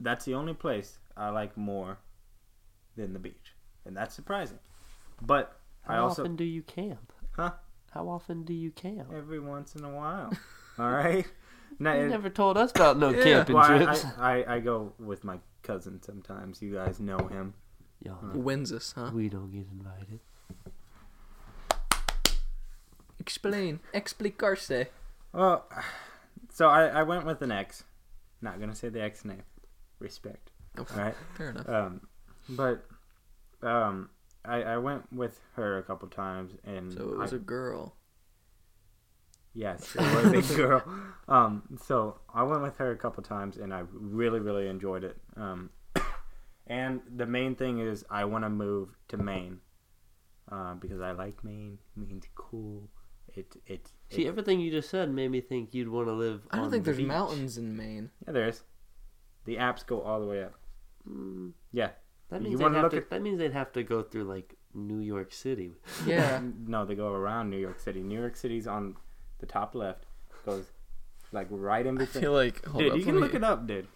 That's the only place I like more than the beach, and that's surprising. But I How also, often do you camp? huh? How often do you camp? Every once in a while. All right. No, You it- never told us about no Yeah. camping well, I, trips. I, I, I go with my cousin sometimes. You guys know him. Yo, uh, When's this, huh? we don't get invited. Explain. Explicarse. Well, so I, I went with an ex. Not gonna say the ex name. Respect. Okay. Right. Fair enough. Um, but um, I I went with her a couple times, and So it was I, a girl. yes, it was a girl. Um, so I went with her a couple times, and I really really enjoyed it. Um, and the main thing is I want to move to Maine. Uh, because I like Maine. Maine's cool. It it, See, it everything you just said made me think you'd want to live. I don't on think the there's beach. mountains in Maine. yeah there is. The apps go all the way up. Mm, Yeah. that means wanna they'd have to. at- That means they'd have to go through like New York City. Yeah. no, they go around New York City. New York City's on the top left. Goes like right in I between. feel like. Hold dude, up, you can me- look it up, dude.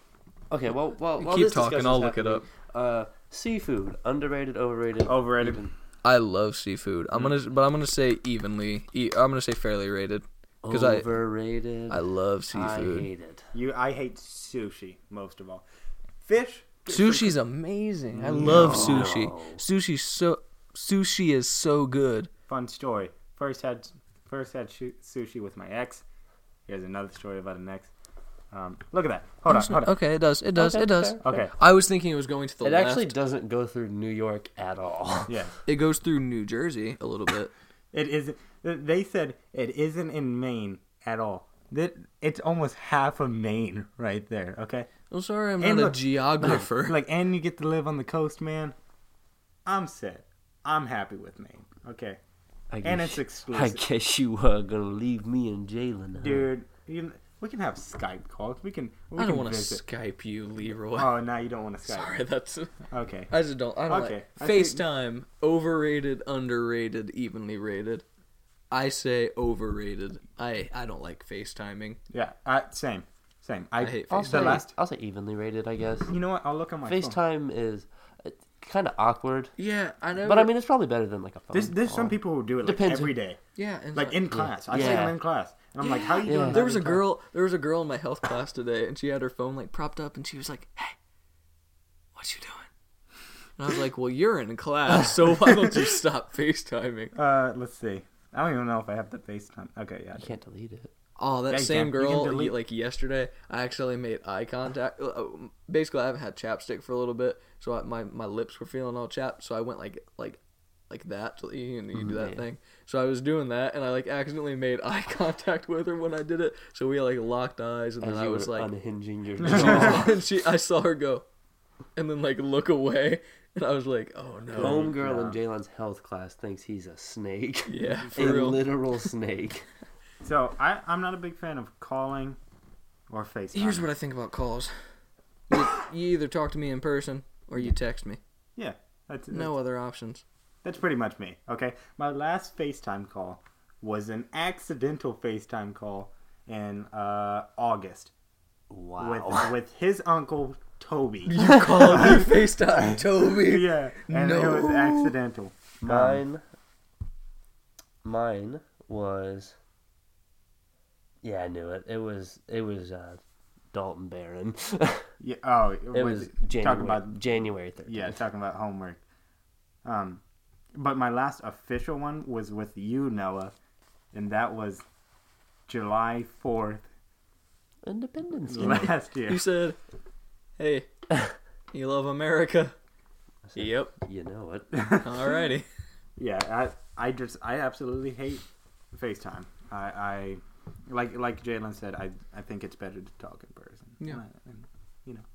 Okay, well, well, while keep this talking, I'll look it up. Uh, seafood, underrated, overrated, Overrated. even- I love seafood. I'm gonna, but I'm gonna say evenly. E- I'm gonna say fairly rated. 'Cause I- overrated. I love seafood. I hate it. You, I hate sushi most of all. Fish. Sushi's amazing. I love No. sushi. Sushi's so sushi is so good. Fun story. First had first had shu- sushi with my ex. Here's another story about an ex. Um, look at that. Hold on. Hold on. Okay, it does. It does. Okay, it does. fair. Okay. I was thinking it was going to the It left. actually doesn't go through New York at all. Yeah. it goes through New Jersey a little bit. It is. They said it isn't in Maine at all. That it's almost half of Maine right there. Okay. I'm sorry, I'm And not look- a geographer. Like, and you get to live on the coast, man. I'm set. I'm happy with Maine. Okay. I And guess- it's I guess you are gonna leave me and Jalen. huh? dude. You, we can have Skype calls. We can. We I don't want to. Skype you, Leroy. Oh, now you don't want to Skype. Sorry, that's. Okay. I just don't. I don't Okay, like I think- FaceTime. Overrated, underrated, evenly rated. I say overrated. I I don't like FaceTiming. Yeah. Uh, same. Same. I, I hate I'll say, last. I'll say evenly rated. I guess You know what? I'll look on my phone. FaceTime is kind of awkward, Yeah, I know. but I mean it's probably better than like a phone. There's there's call. some people who do it like Depends. every day, yeah, and like in class. I see Yeah. them in class, and I'm like, "How are you Yeah. doing?" There was a class? girl. There was a girl in my health class today, and she had her phone like propped up, and she was like, "Hey, what you doing?" And I was like, "Well, you're in class, so why don't you stop FaceTiming?" Uh, let's see. I don't even know if I have the FaceTime. Okay, yeah. I You can't delete it. Oh, that Yeah, same can. You can girl, delete- like yesterday, I actually made eye contact. uh, Basically, I haven't had chapstick for a little bit, so I, my my lips were feeling all chapped. So I went like like like that. So you, you do that Yeah. thing. So I was doing that, and I like accidentally made eye contact with her when I did it. So we like locked eyes, and As then I was were like, unhinging your and she, jaw. and she, I saw her go, and then like look away, and I was like, oh no, Homegirl in Yeah. Jalen's health class thinks he's a snake. yeah, a real. literal snake. So I I'm not a big fan of calling or FaceTime. Here's what I think about calls. You, you either talk to me in person or you text me. Yeah, that's, that's No other options. That's pretty much me. Okay, my last FaceTime call was an accidental FaceTime call in uh, August Wow. with with his uncle Toby. You called me FaceTime, Toby. yeah, and it was No. accidental. Um, Mine, mine was. Yeah, I knew it. It was it was uh, Dalton Barron. yeah, oh, it was January talking about January third. yeah, talking about homework. Um, but my last official one was with you, Noah, and that was July fourth Independence Day. last year. You said, "Hey, you love America." Yep. You know it. Alrighty. Yeah, I I just I absolutely hate FaceTime. I, I like like Jalen said, I I think it's better to talk in person. Yeah. And, and, you know,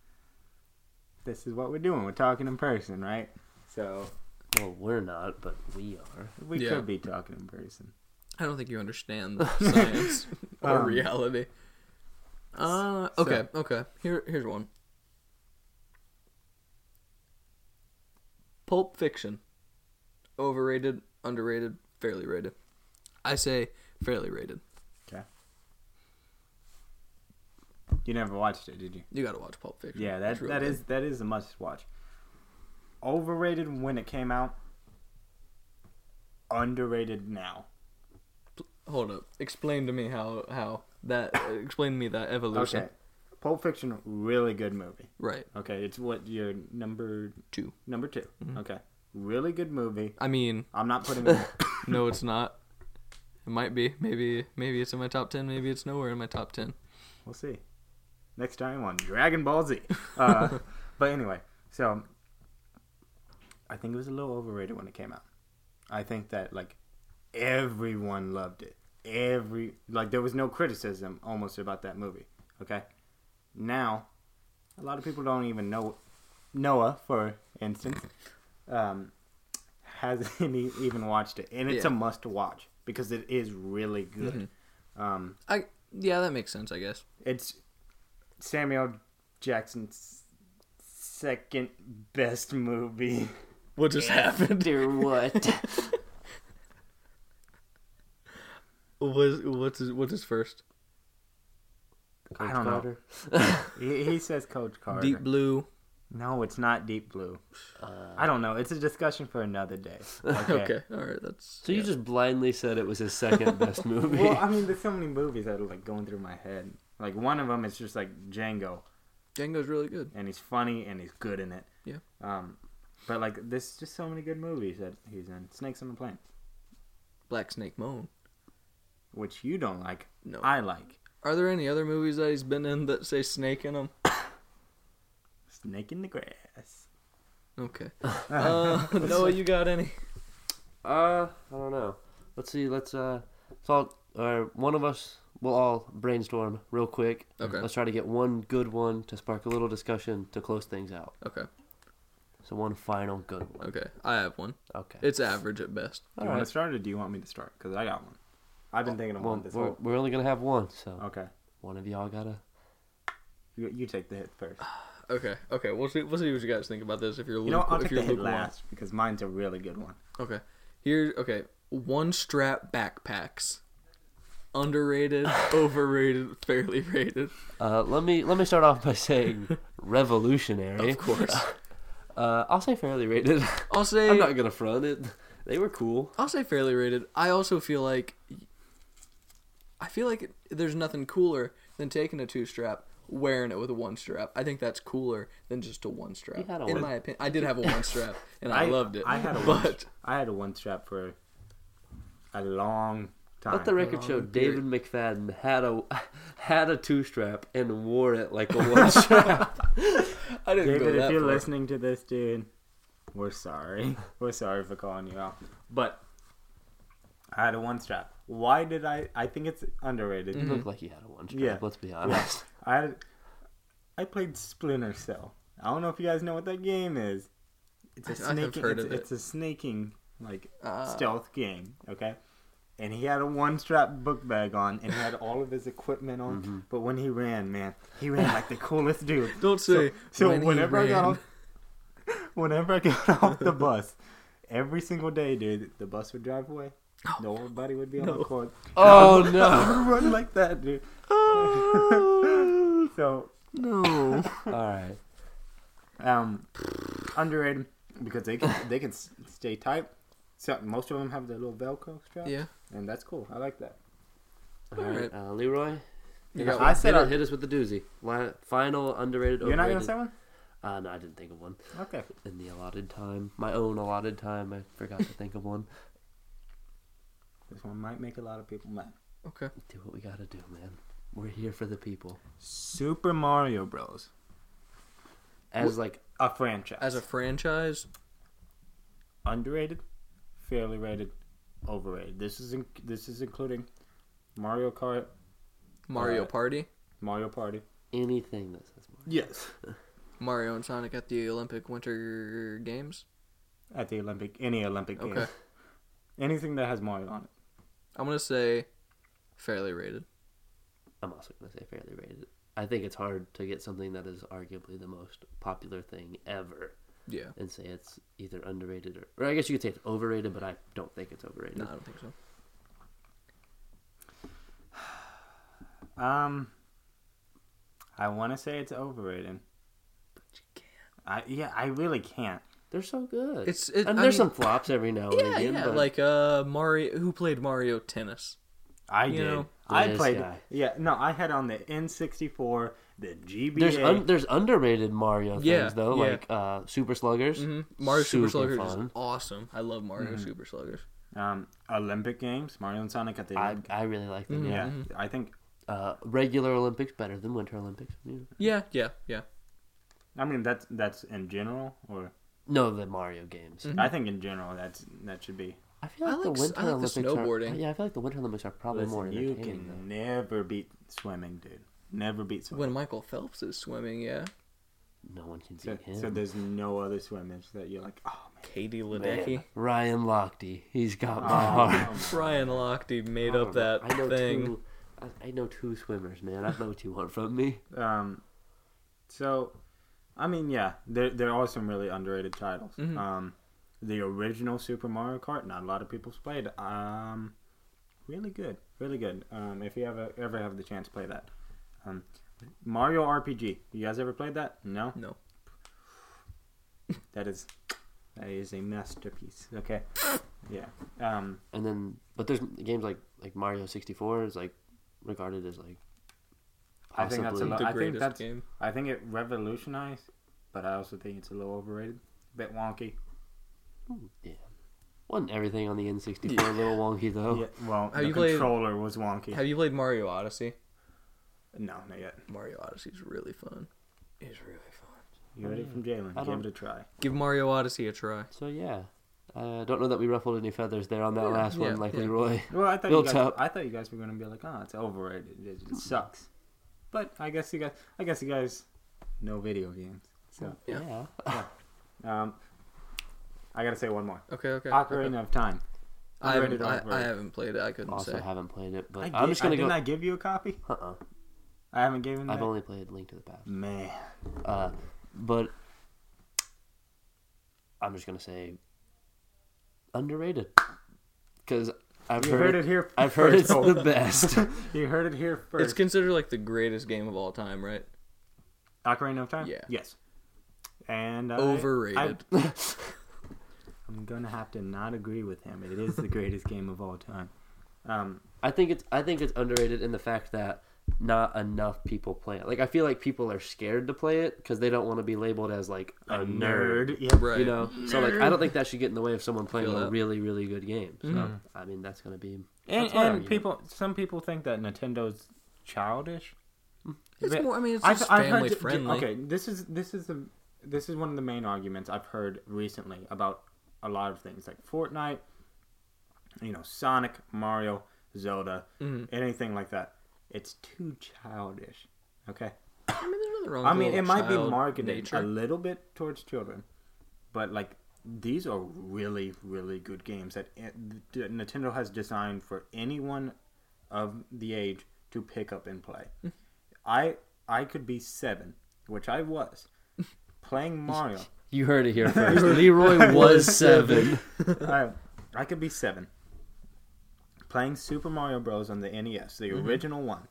this is what we're doing. We're talking in person, right? So Well, we're not, but we are. we Yeah. could be talking in person. I don't think you understand the science or Um, reality. Uh, okay, okay. Here, here's one. Pulp Fiction. Overrated, underrated, fairly rated. I say fairly rated. Okay. You never watched it, did you? You gotta watch Pulp Fiction. Yeah, that It's real that good. is that is a must watch. Overrated when it came out. Underrated now. Hold up. Explain to me how how that. explain to me that evolution. Okay. Pulp Fiction, really good movie. Right. Okay, it's what your number Two. number 2 Mhm. Okay, really good movie. I mean, I'm not putting it. no, it's not. It might be. Maybe maybe it's in my top ten. Maybe it's nowhere in my top ten. we'll see. Next time on Dragon Ball Z. Uh, but anyway, so I think it was a little overrated when it came out. I think that like everyone loved it. Every like there was no criticism almost about that movie. Okay, now a lot of people don't even know Noah, for instance, um, hasn't even watched it, and it's Yeah. a must watch because it is really good. Um, I yeah, that makes sense. I guess. it's Samuel Jackson's second best movie. What just happened? Dear what? Was what's his, what's his first? I don't know. He, he says Coach Carter. Deep Blue. No, it's not Deep Blue. Uh, I don't know. It's a discussion for another day. Okay. Okay. All right. That's. so you just blindly said it was his second best movie. well, I mean, there's so many movies that are like going through my head. Like one of them is just like Django, Django's really good. and he's funny and he's good in it. Yeah. Um, but like there's just so many good movies that he's in. Snakes on the Plane, Black Snake Moan. which you don't like. No. I like. Are there any other movies that he's been in that say snake in them? Snake in the Grass. Okay. Uh, Noah, you got any? Uh, I don't know. Let's see. Let's uh, so uh, one of us will all brainstorm real quick. Okay. Let's try to get one good one to spark a little discussion to close things out. Okay. So one final good one. Okay. I have one. Okay. It's average at best. Do All you want to start or do you want me to start? Because I got one. I've been thinking of Well, one this we're, whole. we're only gonna have one, so Okay, one of y'all gotta. you, you take the hit first. Okay. Okay. We'll see. We'll see what you guys think about this. If you're You know, luke- I'll if take you're the hit lukewarm. last because mine's a really good one. Okay. Here. Okay. One strap backpacks. Underrated, overrated, fairly rated. Uh, let me let me start off by saying revolutionary. Of course. Uh, I'll say fairly rated. I'll say. I'm not gonna front it. They were cool. I'll say fairly rated. I also feel like I feel like there's nothing cooler than taking a two strap, wearing it with a one strap. I think that's cooler than just a one strap. You had a in one- my opinion, I did have a one strap, and I, loved it. I had a one, but I had a one strap for a long time. Let the record show David McFadden had a had a two strap and wore it like a one strap. I didn't go David, that if you're far. listening to this, dude, we're sorry. we're sorry for calling you out. But I had a one strap. Why did I? I think it's underrated. You look like you had a one strap. Yeah. Let's be honest. I had, I played Splinter Cell. I don't know if you guys know what that game is. It's a I- I have snaking. heard it's, of it. it's a snaking like Ah. stealth game. Okay. And he had a one strap book bag on, and he had all of his equipment on. Mm-hmm. But when he ran, man, he ran like the coolest dude. Don't say. So when he whenever I got off, whenever I got off the bus, every single day, dude, the bus would drive away. Nobody would be on No. the court. Oh I no! would run like that, dude. so No. All right. um, underrated because they can they can stay tight. So most of them have the little Velcro strap. yeah. and that's cool. I like that. All right. Uh, Leroy, You got I said hit, I- it, hit us with the doozy. Final underrated. You're not gonna say one? Uh, no, I didn't think of one Okay. in the allotted time. My own allotted time. I forgot to think of one. This one might make a lot of people mad. Okay. Do what we gotta do, man. We're here for the people. Super Mario Bros. As like A franchise. As a franchise, underrated, fairly rated, overrated. This is in, this is including Mario Kart, Mario Uh, Party, Mario Party. anything that says Mario. Yes. Mario and Sonic at the Olympic Winter Games. At the Olympic, any Olympic Okay. games, anything that has Mario on it. I'm gonna say fairly rated. I'm also gonna say fairly rated. I think it's hard to get something that is arguably the most popular thing ever Yeah. and say it's either underrated or, or I guess you could say it's overrated, but I don't think it's overrated. No, I don't think so. Um, I want to say it's overrated. But you can't. I yeah, I really can't. They're so good. It's- it- and I there's mean- some flops every now and Yeah, again. yeah. but Like uh, Mario. Who played Mario Tennis? I You did. know, I played. guy. Yeah, no, I had on the N64, the GBA. there's un, there's underrated Mario things Yeah, though, yeah. like uh, Super Sluggers. hmm Mario Super, Super Sluggers is awesome. I love Mario Mhm. Super Sluggers. um, Olympic games, Mario and Sonic at the I I really like them. Mhm. Yeah. yeah, I think. Uh, regular Olympics better than Winter Olympics. Yeah. Yeah, yeah, yeah. I mean, that's that's in general, or No, the Mario games. Mhm. I think in general that's that should be. I feel I like, like the Winter I like the Olympics snowboarding. Are, yeah, I feel like the Winter Olympics are probably Listen, more you entertaining. can never beat swimming, dude. Never beat swimming. When Michael Phelps is swimming, yeah. No one can So, beat him. so there's no other swimmers that you're like, oh man. Katie Man, Ledecky. Ryan Lochte, he's got my Oh, heart. come on. Brian Lochte made I up that I know thing. Two, I, I know two swimmers, man. I know what you want from me. Um, so, I mean, yeah, there there are some really underrated titles. Mhm. Um, the original Super Mario Kart, not a lot of people's played. Um, really good, really good. Um, if you ever ever have the chance, play that. Um, Mario RPG. You guys ever played that? No. No. That is that is a masterpiece. Okay. Yeah. Um, And then, but there's games like like Mario 64 is like regarded as like I think that's a possibly- The I think greatest that's- game. I think it revolutionized, but I also think it's a little overrated. A bit wonky. yeah. Wasn't everything on the N64 a little wonky though? Yeah, well, Have the you played- controller was wonky. Have you played Mario Odyssey? No, not yet. Mario Odyssey is really fun. It's really fun. You heard it from Jalen. I Give don't- it a try. Give Mario Odyssey a try. So yeah, I don't know that we ruffled any feathers there on that Yeah, last yeah, one, like yeah. Leroy. Well, I thought Built you guys. up. I thought you guys were gonna be like, "Oh, it's overrated. It, it sucks." But I guess you guys. I guess you guys know video games. So, Yeah. um, I gotta say one more. Okay, okay. Ocarina okay. of Time. I haven't, Underrated or I, I overrated? haven't played it. I couldn't Also say. haven't played it, but I I'm gave- just gonna I, go. Didn't I give you a copy? Uh-uh. I haven't given. I've that? only played Link to the Past. Man, Uh, but I'm just gonna say underrated because I've you heard, heard it. it here. I've heard first, it's the best. you heard it here first. It's considered like the greatest game of all time, right? Ocarina of Time. Yeah. Yes. And I, Overrated. I, I'm gonna have to not agree with him. It is the greatest game of all time. Um, I think it's I think it's underrated in the fact that not enough people play it. Like I feel like people are scared to play it because they don't want to be labeled as like a, nerd. Yeah. right. You know, so like I don't think that should get in the way of someone playing a really really good game. So Mhm. I mean that's gonna be And, and people, some people think that Nintendo's childish. It's But more. I mean, it's I've- just I've heard family j- j- friendly. Okay, this is this is the this is one of the main arguments I've heard recently about a lot of things like Fortnite, you know, Sonic, Mario, Zelda, Mhm. anything like that. It's too childish. Okay. I mean, there's nothing wrong. I with mean, it might be marketed nature. a little bit towards children, but like these are really, really good games that eh, Nintendo has designed for anyone of the age to pick up and play. I I could be seven, which I was, playing Mario. You heard it here first. Leroy was seven. I, I could be seven, playing Super Mario Bros. on the NES, the original one.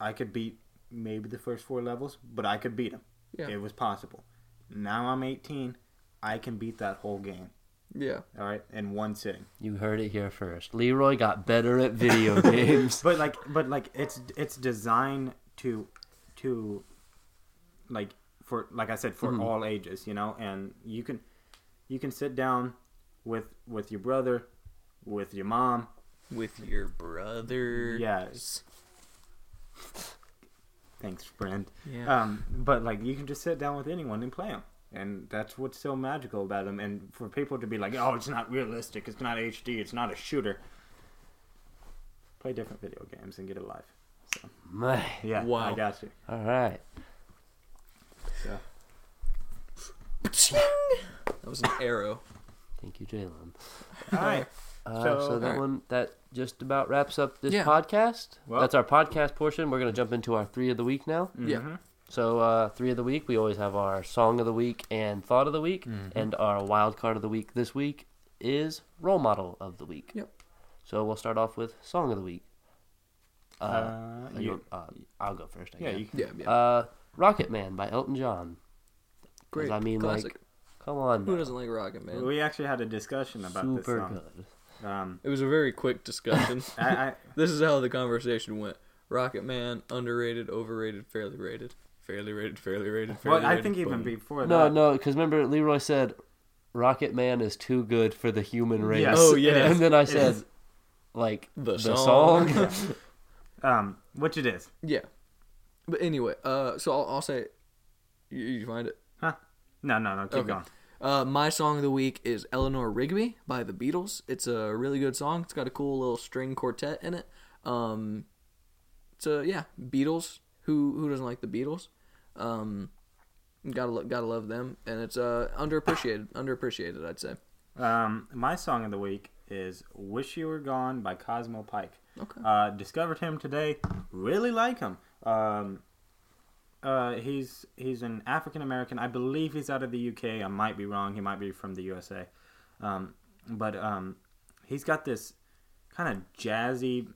I could beat maybe the first four levels, but I could beat them. Yeah. It was possible. Now I'm 18. I can beat that whole game. Yeah. All right, in one sitting. You heard it here first. Leroy got better at video games. But like, but like, it's it's designed to to like for like I said for Mhm. all ages, you know, and you can you can sit down with with your brother, with your mom, with your brother. Yes. Thanks, friend. Yeah. Um, but like you can just sit down with anyone and play them, and that's what's so magical about them. And for people to be like, "Oh, it's not realistic. It's not HD. It's not a shooter." Play different video games and get a life. Man. Yeah, Wow. I got you. All right. So, that was an arrow. Thank you, Jalen. all right. Uh, So- so, that Alright. one that just about wraps up this Yeah. podcast. Well- That's our podcast portion. We're gonna jump into our three of the week now. Yeah. Mhm. So uh, three of the week, we always have our song of the week and thought of the week, Mhm. and our wild card of the week this week is role model of the week. Yep. So we'll start off with song of the week. Uh, Uh, you- you, uh, I'll go first. I yeah, guess. you can. Yeah, yeah. Uh, Rocket Man by Elton John. Great. I mean, Classic. like, come on, Who now. doesn't like Rocket Man? We actually had a discussion about this super song. good. Um, It was a very quick discussion. I, I, this is how the conversation went. Rocket Man, underrated, overrated, fairly rated. Fairly rated, fairly rated, fairly well, I rated. think even before No, that, no, no, because remember Leroy said Rocket Man is too good for the human race. Yes, Oh, yeah. and then I It said, is. like The the song. song. um, which it is. Yeah. But anyway, uh, so I'll, I'll say, you, you find it. Huh? No, no, no. Keep Okay. going. Uh, my song of the week is Eleanor Rigby by the Beatles. It's a really good song. It's got a cool little string quartet in it. Um, so yeah, Beatles. Who who doesn't like the Beatles? Um, gotta lo- gotta love them, and it's uh underappreciated. underappreciated, I'd say. Um, my song of the week is "Wish You Were Gone" by Cosmo Pyke. Okay. Uh, discovered him today. Really like him. Um, uh, he's he's an African American. I believe he's out of the UK. I might be wrong. He might be from the USA. Um, but um, he's got this kind of jazzy,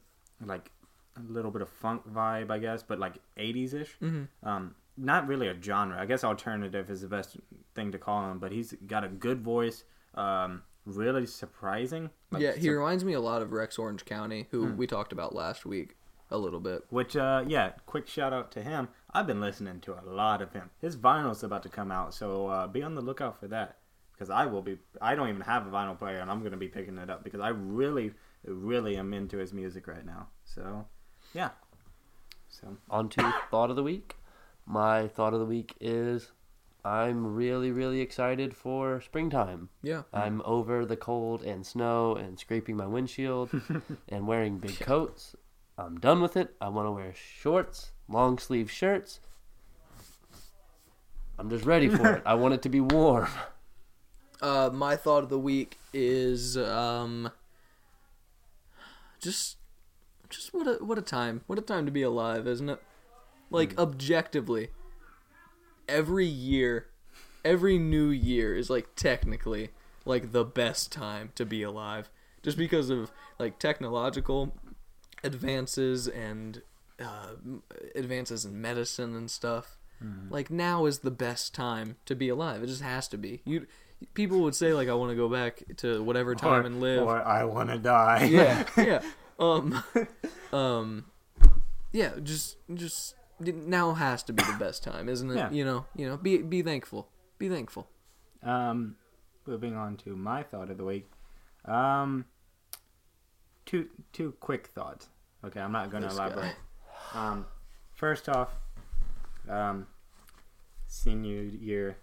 like a little bit of funk vibe, I guess, but like 80s ish. Mhm. Um, not really a genre. I guess alternative is the best thing to call him. But he's got a good voice. Um, really surprising. Like, yeah, he sur- reminds me a lot of Rex Orange County, who we talked about last week a little bit. Which, uh, yeah, quick shout out to him. I've been listening to a lot of him. His vinyl's about to come out, so uh, be on the lookout for that. Because I will be. I don't even have a vinyl player, and I'm going to be picking it up because I really, really am into his music right now. So, yeah. So, On to thought of the week. My thought of the week is I'm really, really excited for springtime. Yeah. I'm over the cold and snow and scraping my windshield and wearing big coats. I'm done with it. I want to wear shorts, long sleeve shirts. I'm just ready for it. I want it to be warm. Uh, my thought of the week is um, just just what a what a time what a time to be alive, isn't it? Like objectively, every year, every new year is like technically like the best time to be alive, just because of like technological advances and uh, advances in medicine and stuff. Like now is the best time to be alive. It just has to be. You people would say like I want to go back to whatever time or, and live. Or I want to die. yeah, yeah. Um, um, yeah. Just, just now has to be the best time, isn't it? Yeah. You know, you know. Be, be thankful. Be thankful. Um, moving on to my thought of the week. Um, two two quick thoughts. Okay, I'm not going to elaborate. guy. Um, first off, um, senior year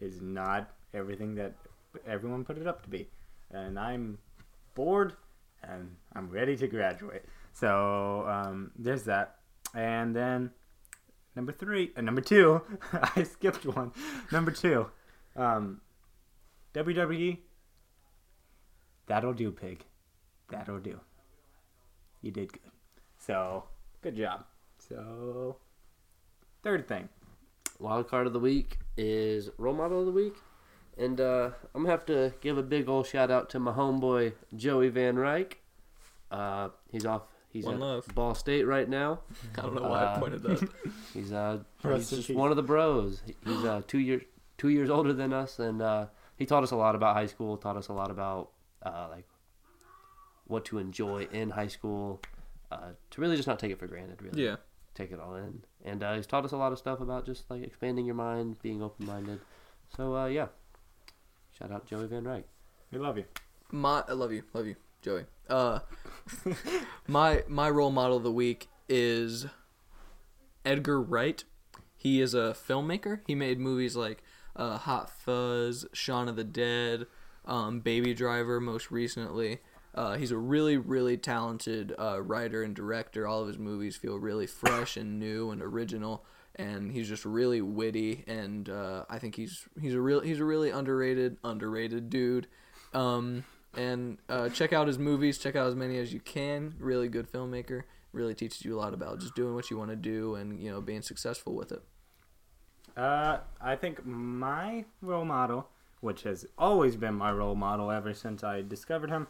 is not everything that everyone put it up to be, and I'm bored and I'm ready to graduate. So um, there's that, and then number three, uh, number two, I skipped one. Number two, um, WWE. That'll do, pig. That'll do. You did good. So good job. So third thing. Wild card of the week is role model of the week. And uh, I'm going to have to give a big old shout out to my homeboy, Joey Van Ryke. Uh, he's off. He's One at love. Ball State right now. I don't know why I Uh, pointed that. He's uh, he's just one of the bros. He's uh, two years two years older than us, and uh, he taught us a lot about high school. Taught us a lot about uh, like what to enjoy in high school. Uh, to really just not take it for granted. Really, yeah. Take it all in. And uh, he's taught us a lot of stuff about just like expanding your mind, being open minded. So uh, yeah, shout out Joey Van Dyke. We love you. My, I love you, love you. Joey. Uh, my my role model of the week is Edgar Wright. He is a filmmaker. He made movies like uh, Hot Fuzz, Shaun of the Dead, um, Baby Driver, most recently. Uh, he's a really, really talented uh, writer and director. All of his movies feel really fresh and new and original, and he's just really witty. And uh, I think he's he's a real he's a really underrated underrated dude. Um, and uh, check out his movies. Check out as many as you can. Really good filmmaker. Really teaches you a lot about just doing what you want to do and you know being successful with it. Uh, I think my role model, which has always been my role model ever since I discovered him,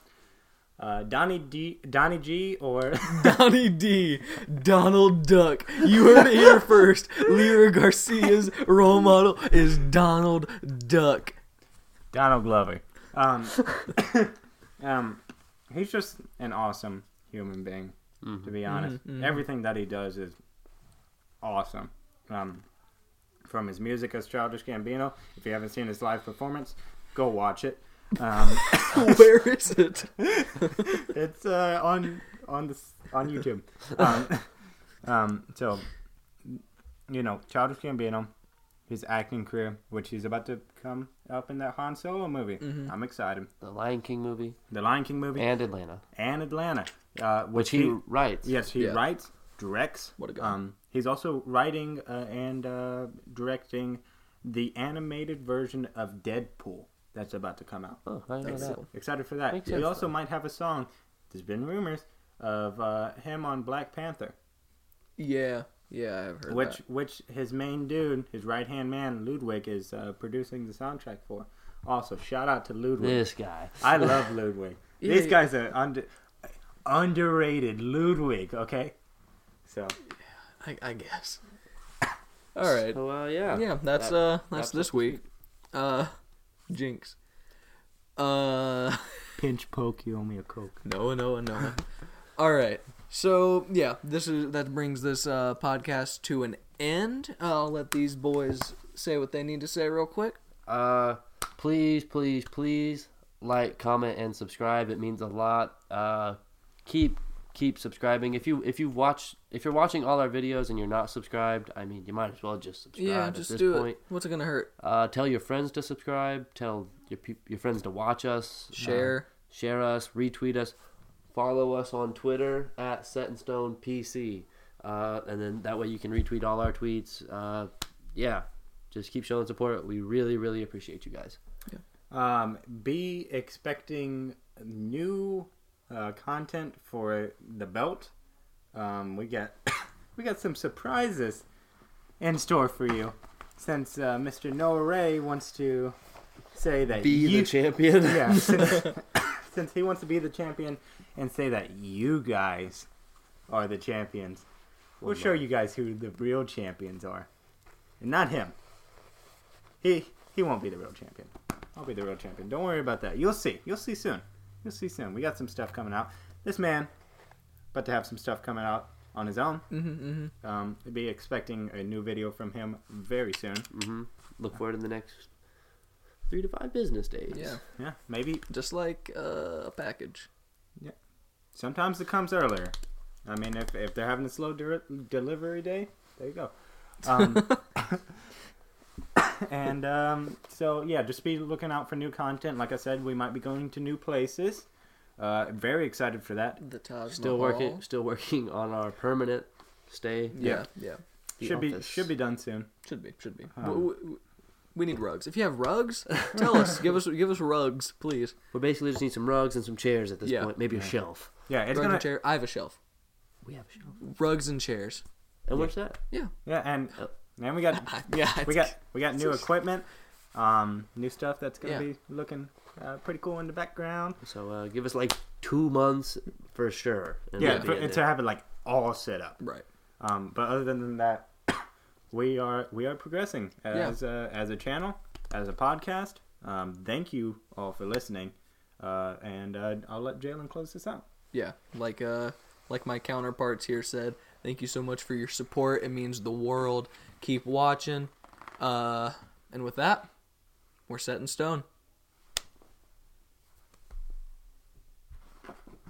uh, Donnie D, Donnie G, or Donnie D, Donald Duck. You heard it here first. Lyra Garcia's role model is Donald Duck. Donald Glover. Um, um, he's just an awesome human being. To be honest, mhm. everything that he does is awesome. Um, from his music as Childish Gambino, if you haven't seen his live performance, go watch it. Um, Where is it? it's uh, on on the on YouTube. Um, um, so, you know, Childish Gambino, his acting career, which he's about to come up in that Han Solo movie. Mhm. I'm excited. The Lion King movie The Lion King movie and, Atlanta. and Atlanta, Atlanta, uh, which he, writes. yes he Yeah. writes, directs. What a guy. Um, he's also writing uh, and uh, directing the animated version of Deadpool that's about to come out. Oh, I didn't know that. cool. Excited for that. Makes He sense, also though. might have a song. There's been rumors of uh, him on Black Panther, Yeah, yeah, I've heard which that. which his main dude, his right hand man Ludwig, is uh, producing the soundtrack for. Also, shout out to Ludwig. This guy. I love Ludwig. Yeah, These yeah. guys are under, underrated. Ludwig, okay. So I, I guess. All right. So, uh, yeah. Yeah, that's That uh that's wraps this up week. Uh, Jinx. Uh. pinch poke, you owe me a coke. No, no, no. All right. So yeah, this is that brings this uh, podcast to an end. I'll let these boys say what they need to say real quick. Uh, please, please, please like, comment, and subscribe. It means a lot. Uh, keep keep subscribing. If you if you watch if you're watching all our videos and you're not subscribed, I mean, you might as well just subscribe. yeah, at just this do point. it. What's it gonna hurt? Uh, tell your friends to subscribe. Tell your peop your friends to watch us. uh, Share. share us, retweet us, follow us on Twitter at Set in Stone PC, uh, and then that way you can retweet all our tweets. Uh, yeah, just keep showing support. We really, really appreciate you guys. Yeah. Um, be expecting new uh, content for the belt. Um, we got we got some surprises in store for you. Since uh, Mr. Noah Ray wants to say that Be you, the champion. yeah, since, since he wants to be the champion and say that you guys are the champions, we'll show you guys who the real champions are, and not him. He he won't be the real champion. I'll be the real champion. Don't worry about that. You'll see. You'll see soon. You'll see soon. We got some stuff coming out. This man, about to have some stuff coming out on his own. Mm-hmm, mm-hmm. Um, be expecting a new video from him very soon. hmm Look for it in the next three to five business days. Yeah, Yeah, maybe just like uh, a package. Yeah, sometimes it comes earlier. I mean, if if they're having a slow de- delivery day, there you go. Um, and um, so yeah, just be looking out for new content. Like I said, we might be going to new places. Uh, very excited for that. The Taj Still Mahal. working. Still working on our permanent stay. Yeah, yeah. The should be should be done soon. Should be, should be. Um, W- w- we need rugs. If you have rugs, tell us. Give us, give us rugs, please. We basically just need some rugs and some chairs at this Yeah. point. Maybe a shelf. Yeah, it's rugs gonna and chair. I have a shelf. We have a shelf. Rugs and chairs. And where's that? yeah, Yeah, and. And we got yeah, we got we got new equipment, um, new stuff that's gonna Yeah. be looking uh, pretty cool in the background. So uh, give us like two months for sure. and Yeah, for, in to have it like all set up. right. Um, but other than that, we are we are progressing as a, as a channel, as a podcast. Um, thank you all for listening, uh, and uh, I'll let Jalen close this out. Yeah, like uh, like my counterparts here said. Thank you so much for your support. It means the world. Keep watching. Uh, and with that, we're set in stone.